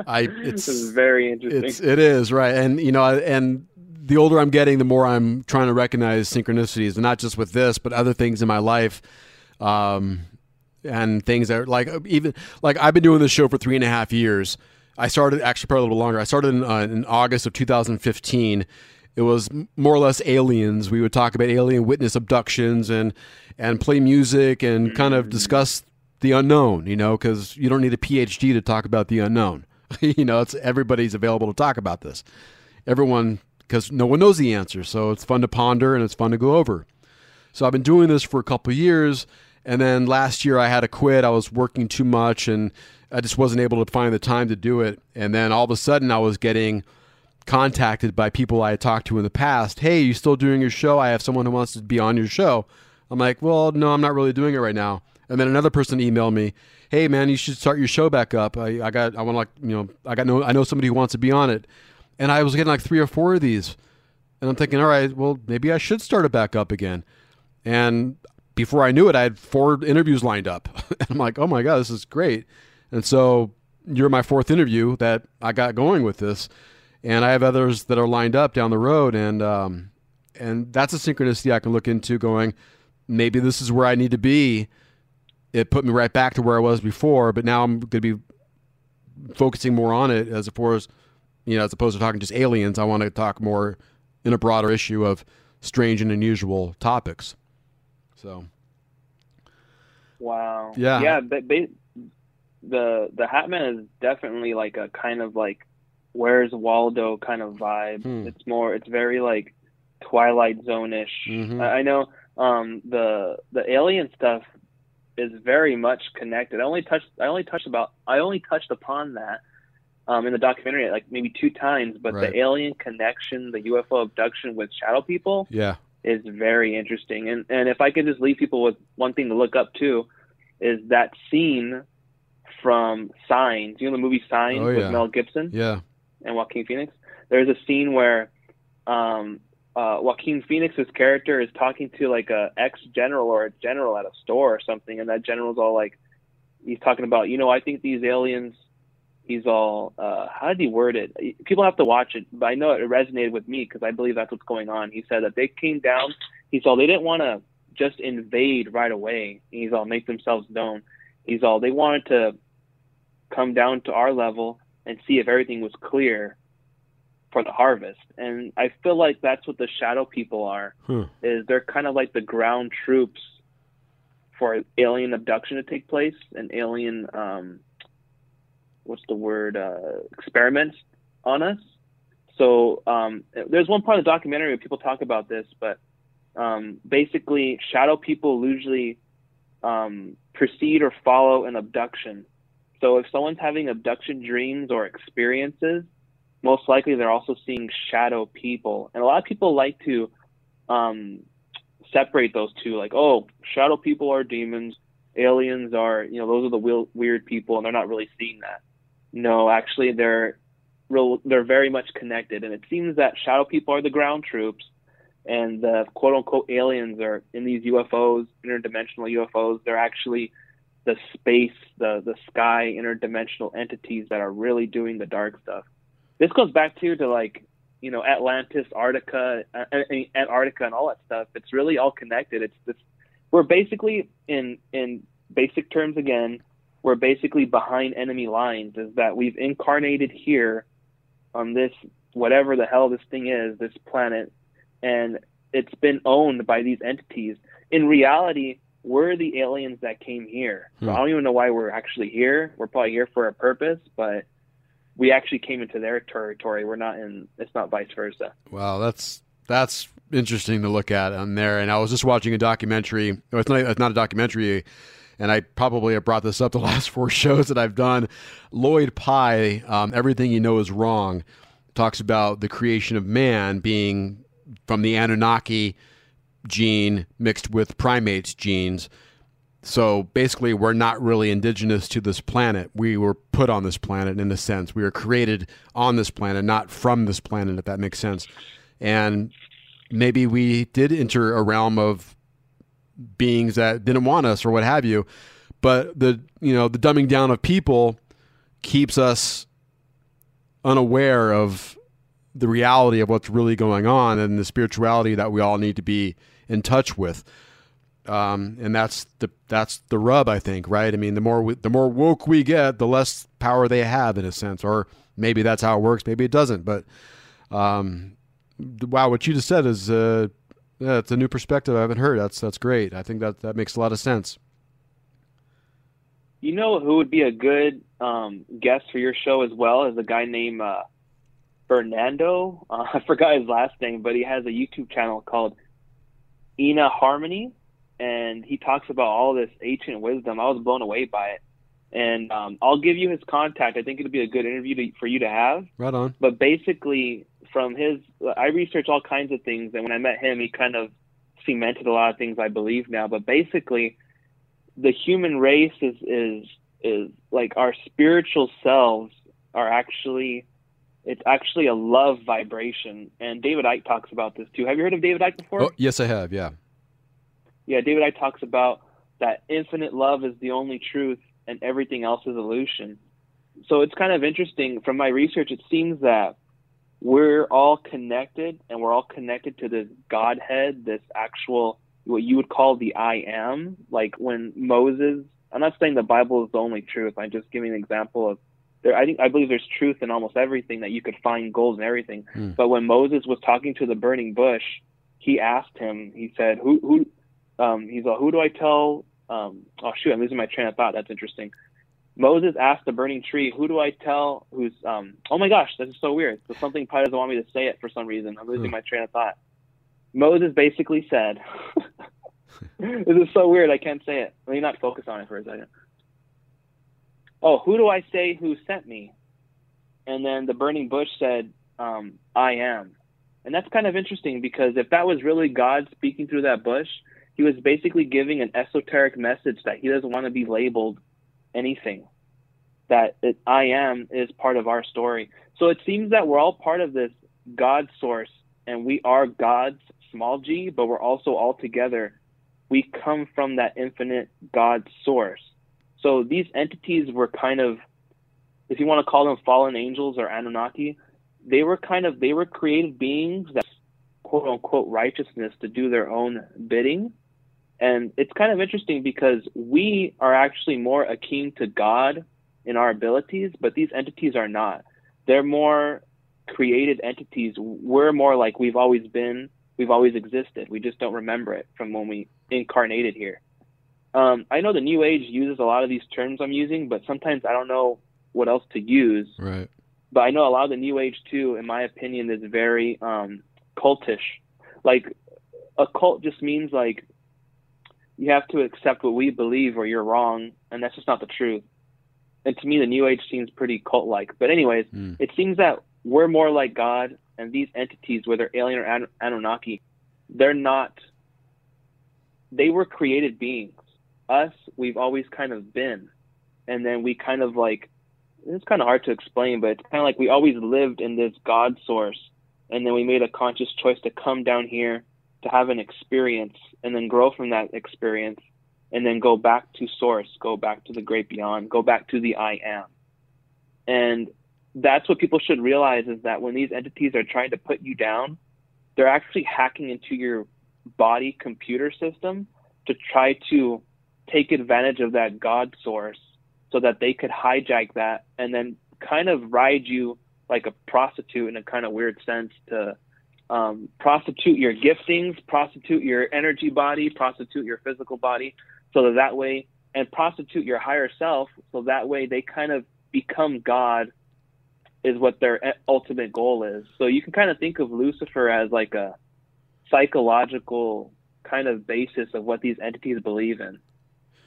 I it's, very interesting. It's, it is right, and you know, and the older I'm getting, the more I'm trying to recognize synchronicities, and not just with this, but other things in my life, um, and things that are like even like I've been doing this show for three and a half years. I started actually probably a little longer. I started in, uh, in August of 2015. It was more or less aliens. We would talk about alien witness abductions and and play music and kind of discuss the unknown. You know, because you don't need a PhD to talk about the unknown. you know, it's everybody's available to talk about this. Everyone because no one knows the answer. So it's fun to ponder and it's fun to go over. So I've been doing this for a couple years. And then last year I had to quit. I was working too much and I just wasn't able to find the time to do it. And then all of a sudden I was getting contacted by people I had talked to in the past. Hey, you still doing your show? I have someone who wants to be on your show. I'm like, well, no, I'm not really doing it right now. And then another person emailed me, hey man, you should start your show back up. I, I got, I want to like, you know, I got no, I know somebody who wants to be on it and I was getting like three or four of these, and I'm thinking, all right, well, maybe I should start it back up again. And before I knew it, I had four interviews lined up, and I'm like, oh my god, this is great. And so you're my fourth interview that I got going with this, and I have others that are lined up down the road, and um, and that's a synchronicity I can look into, going, maybe this is where I need to be. It put me right back to where I was before, but now I'm going to be focusing more on it as opposed you know, as opposed to talking just aliens, I want to talk more in a broader issue of strange and unusual topics. So, wow, yeah, yeah. But the the Hatman is definitely like a kind of like where's Waldo kind of vibe. Hmm. It's more, it's very like Twilight Zone ish. Mm-hmm. I know um, the the alien stuff is very much connected. I only touched I only touched about I only touched upon that um, in the documentary like maybe two times, but right. the alien connection, the UFO abduction with shadow people, yeah, is very interesting. And and if I could just leave people with one thing to look up too, is that scene from Signs. You know the movie Signs oh, yeah. with Mel Gibson, yeah, and Joaquin Phoenix. There's a scene where um, uh, Joaquin Phoenix's character is talking to like a ex general or a general at a store or something, and that general's all like, he's talking about, you know, I think these aliens he's all uh, how did he word it? People have to watch it, but I know it resonated with me because I believe that's what's going on. He said that they came down. He's all they didn't want to just invade right away. He's all make themselves known. He's all they wanted to come down to our level and see if everything was clear for the harvest. And I feel like that's what the shadow people are. Hmm. Is they're kind of like the ground troops for alien abduction to take place and alien um, what's the word uh, experiments on us. So um, there's one part of the documentary where people talk about this, but um, basically, shadow people usually um, precede or follow an abduction. So if someone's having abduction dreams or experiences, most likely they're also seeing shadow people. And a lot of people like to um, separate those two, like, oh, shadow people are demons, aliens are, you know, those are the weird people, and they're not really seeing that. No, actually, they're real, they're very much connected, and it seems that shadow people are the ground troops, and the quote unquote aliens are in these UFOs, interdimensional UFOs. They're actually the space, the the sky, interdimensional entities that are really doing the dark stuff. This goes back to to like you know Atlantis, Antarctica, Antarctica, and all that stuff. It's really all connected. It's this. We're basically in in basic terms again. We're basically behind enemy lines. Is that we've incarnated here on this whatever the hell this thing is, this planet, and it's been owned by these entities. In reality, we're the aliens that came here. So hmm. I don't even know why we're actually here. We're probably here for a purpose, but we actually came into their territory. We're not in. It's not vice versa. Wow, that's that's interesting to look at on there. And I was just watching a documentary. It's not, it's not a documentary, and I probably have brought this up the last four shows that I've done. Lloyd Pye, um, everything you know is wrong, talks about the creation of man being from the Anunnaki gene mixed with primates genes. So basically, we're not really indigenous to this planet. We were put on this planet in a sense. We were created on this planet, not from this planet, if that makes sense. And maybe we did enter a realm of beings that didn't want us or what have you. But the you know the dumbing down of people keeps us unaware of the reality of what's really going on and the spirituality that we all need to be in touch with. Um, and that's the that's the rub, I think, right? I mean, the more we, the more woke we get, the less power they have, in a sense. Or maybe that's how it works. Maybe it doesn't. But um, wow, what you just said is uh, yeah, it's a new perspective I haven't heard. That's that's great. I think that that makes a lot of sense. You know who would be a good um, guest for your show as well as a guy named uh, Fernando. Uh, I forgot his last name, but he has a YouTube channel called Ina Harmony, and he talks about all this ancient wisdom. I was blown away by it, and um, I'll give you his contact. I think it'd be a good interview to, for you to have. Right on. But basically, from his, I research all kinds of things, and when I met him, he kind of cemented a lot of things I believe now. But basically, the human race is is is like our spiritual selves are actually it's actually a love vibration. And David Icke talks about this too. Have you heard of David Icke before? Oh, yes, I have. Yeah. Yeah, David Icke talks about that infinite love is the only truth and everything else is illusion. So it's kind of interesting from my research. It seems that we're all connected and we're all connected to this Godhead, this actual, what you would call the I am. Like when Moses, I'm not saying the Bible is the only truth. I'm just giving an example of there I think I believe there's truth in almost everything that you could find gold in everything. Mm. But when Moses was talking to the burning bush, he asked him, he said, Who who um he's like, Who do I tell um oh shoot, I'm losing my train of thought. That's interesting. Moses asked the burning tree, Who do I tell who's um oh my gosh, this is so weird. So something probably doesn't want me to say it for some reason. I'm losing mm. my train of thought. Moses basically said This is so weird, I can't say it. Let me not focus on it for a second oh, who do I say who sent me? And then the burning bush said, um, I am. And that's kind of interesting because if that was really God speaking through that bush, he was basically giving an esoteric message that he doesn't want to be labeled anything. That it, I am is part of our story. So it seems that we're all part of this God source and we are God's small g, but we're also all together. We come from that infinite God source. So these entities were kind of, if you want to call them fallen angels or Anunnaki, they were kind of they were created beings that quote unquote righteousness to do their own bidding. And it's kind of interesting because we are actually more akin to God in our abilities, but these entities are not. They're more created entities. We're more like we've always been, we've always existed. We just don't remember it from when we incarnated here. Um, I know the New Age uses a lot of these terms I'm using, but sometimes I don't know what else to use. Right. But I know a lot of the New Age too, in my opinion, is very um, cultish. Like a cult just means like you have to accept what we believe or you're wrong, and that's just not the truth. And to me, the New Age seems pretty cult like. But, anyways, Mm. it seems that we're more like God, and these entities, whether alien or An- Anunnaki, they're not, they were created beings. Us, we've always kind of been. And then we kind of like, it's kind of hard to explain, but it's kind of like we always lived in this God source. And then we made a conscious choice to come down here to have an experience and then grow from that experience and then go back to source, go back to the great beyond, go back to the I am. And that's what people should realize is that when these entities are trying to put you down, they're actually hacking into your body computer system to try to take advantage of that God source so that they could hijack that and then kind of ride you like a prostitute in a kind of weird sense to um, prostitute your giftings, prostitute your energy body, prostitute your physical body, so that that way, and prostitute your higher self, so that way they kind of become God, is what their ultimate goal is. So you can kind of think of Lucifer as like a psychological kind of basis of what these entities believe in.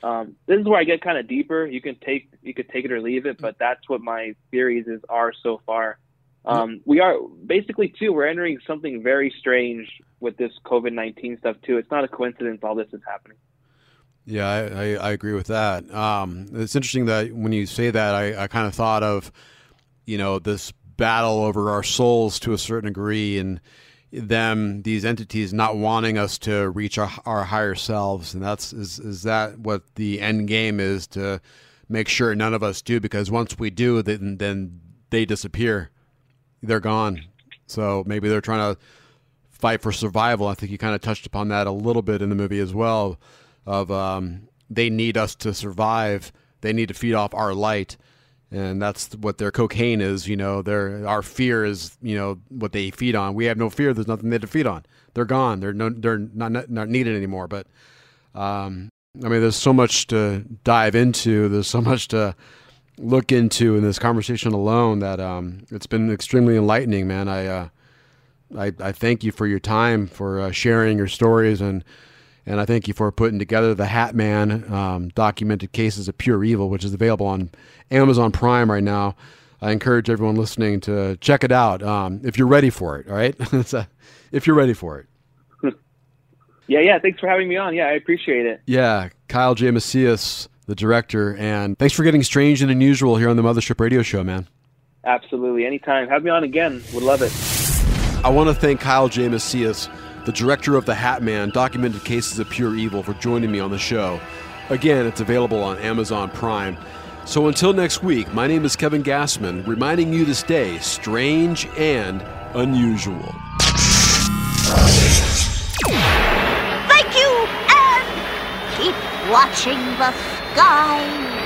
Um, this is where I get kind of deeper. You can take you could take it or leave it, but that's what my theories is are so far. Um, we are basically too. We're entering something very strange with this COVID nineteen stuff too. It's not a coincidence all this is happening. Yeah, I, I, I agree with that. Um, it's interesting that when you say that, I, I kind of thought of, you know, this battle over our souls to a certain degree, and them these entities not wanting us to reach our, our higher selves, and that's is is that what the end game is to make sure none of us do, because once we do, then then they disappear, they're gone. So maybe they're trying to fight for survival. I think you kind of touched upon that a little bit in the movie as well. Of um, they need us to survive. They need to feed off our light, and that's what their cocaine is. You know, their our fear is you know what they feed on. We have no fear. There's nothing there to feed on. They're gone. They're no. They're not not, not needed anymore. But um, I mean, there's so much to dive into. There's so much to look into in this conversation alone that um, it's been extremely enlightening, man. I, uh, I I thank you for your time, for uh, sharing your stories, and and I thank you for putting together the Hat Man um, documented cases of pure evil, which is available on Amazon Prime right now. I encourage everyone listening to check it out um, if you're ready for it. All right, if you're ready for it. Yeah, yeah. Thanks for having me on. Yeah, I appreciate it. Yeah, Kyle J. Macias, the director, and thanks for getting strange and unusual here on the Mothership Radio Show, man. Absolutely. Anytime. Have me on again. Would love it. I want to thank Kyle J. Macias, the director of The Hat Man, documented cases of pure evil, for joining me on the show. Again, it's available on Amazon Prime. So until next week, my name is Kevin Gassman, reminding you to stay strange and unusual. Thank you, and keep watching the sky.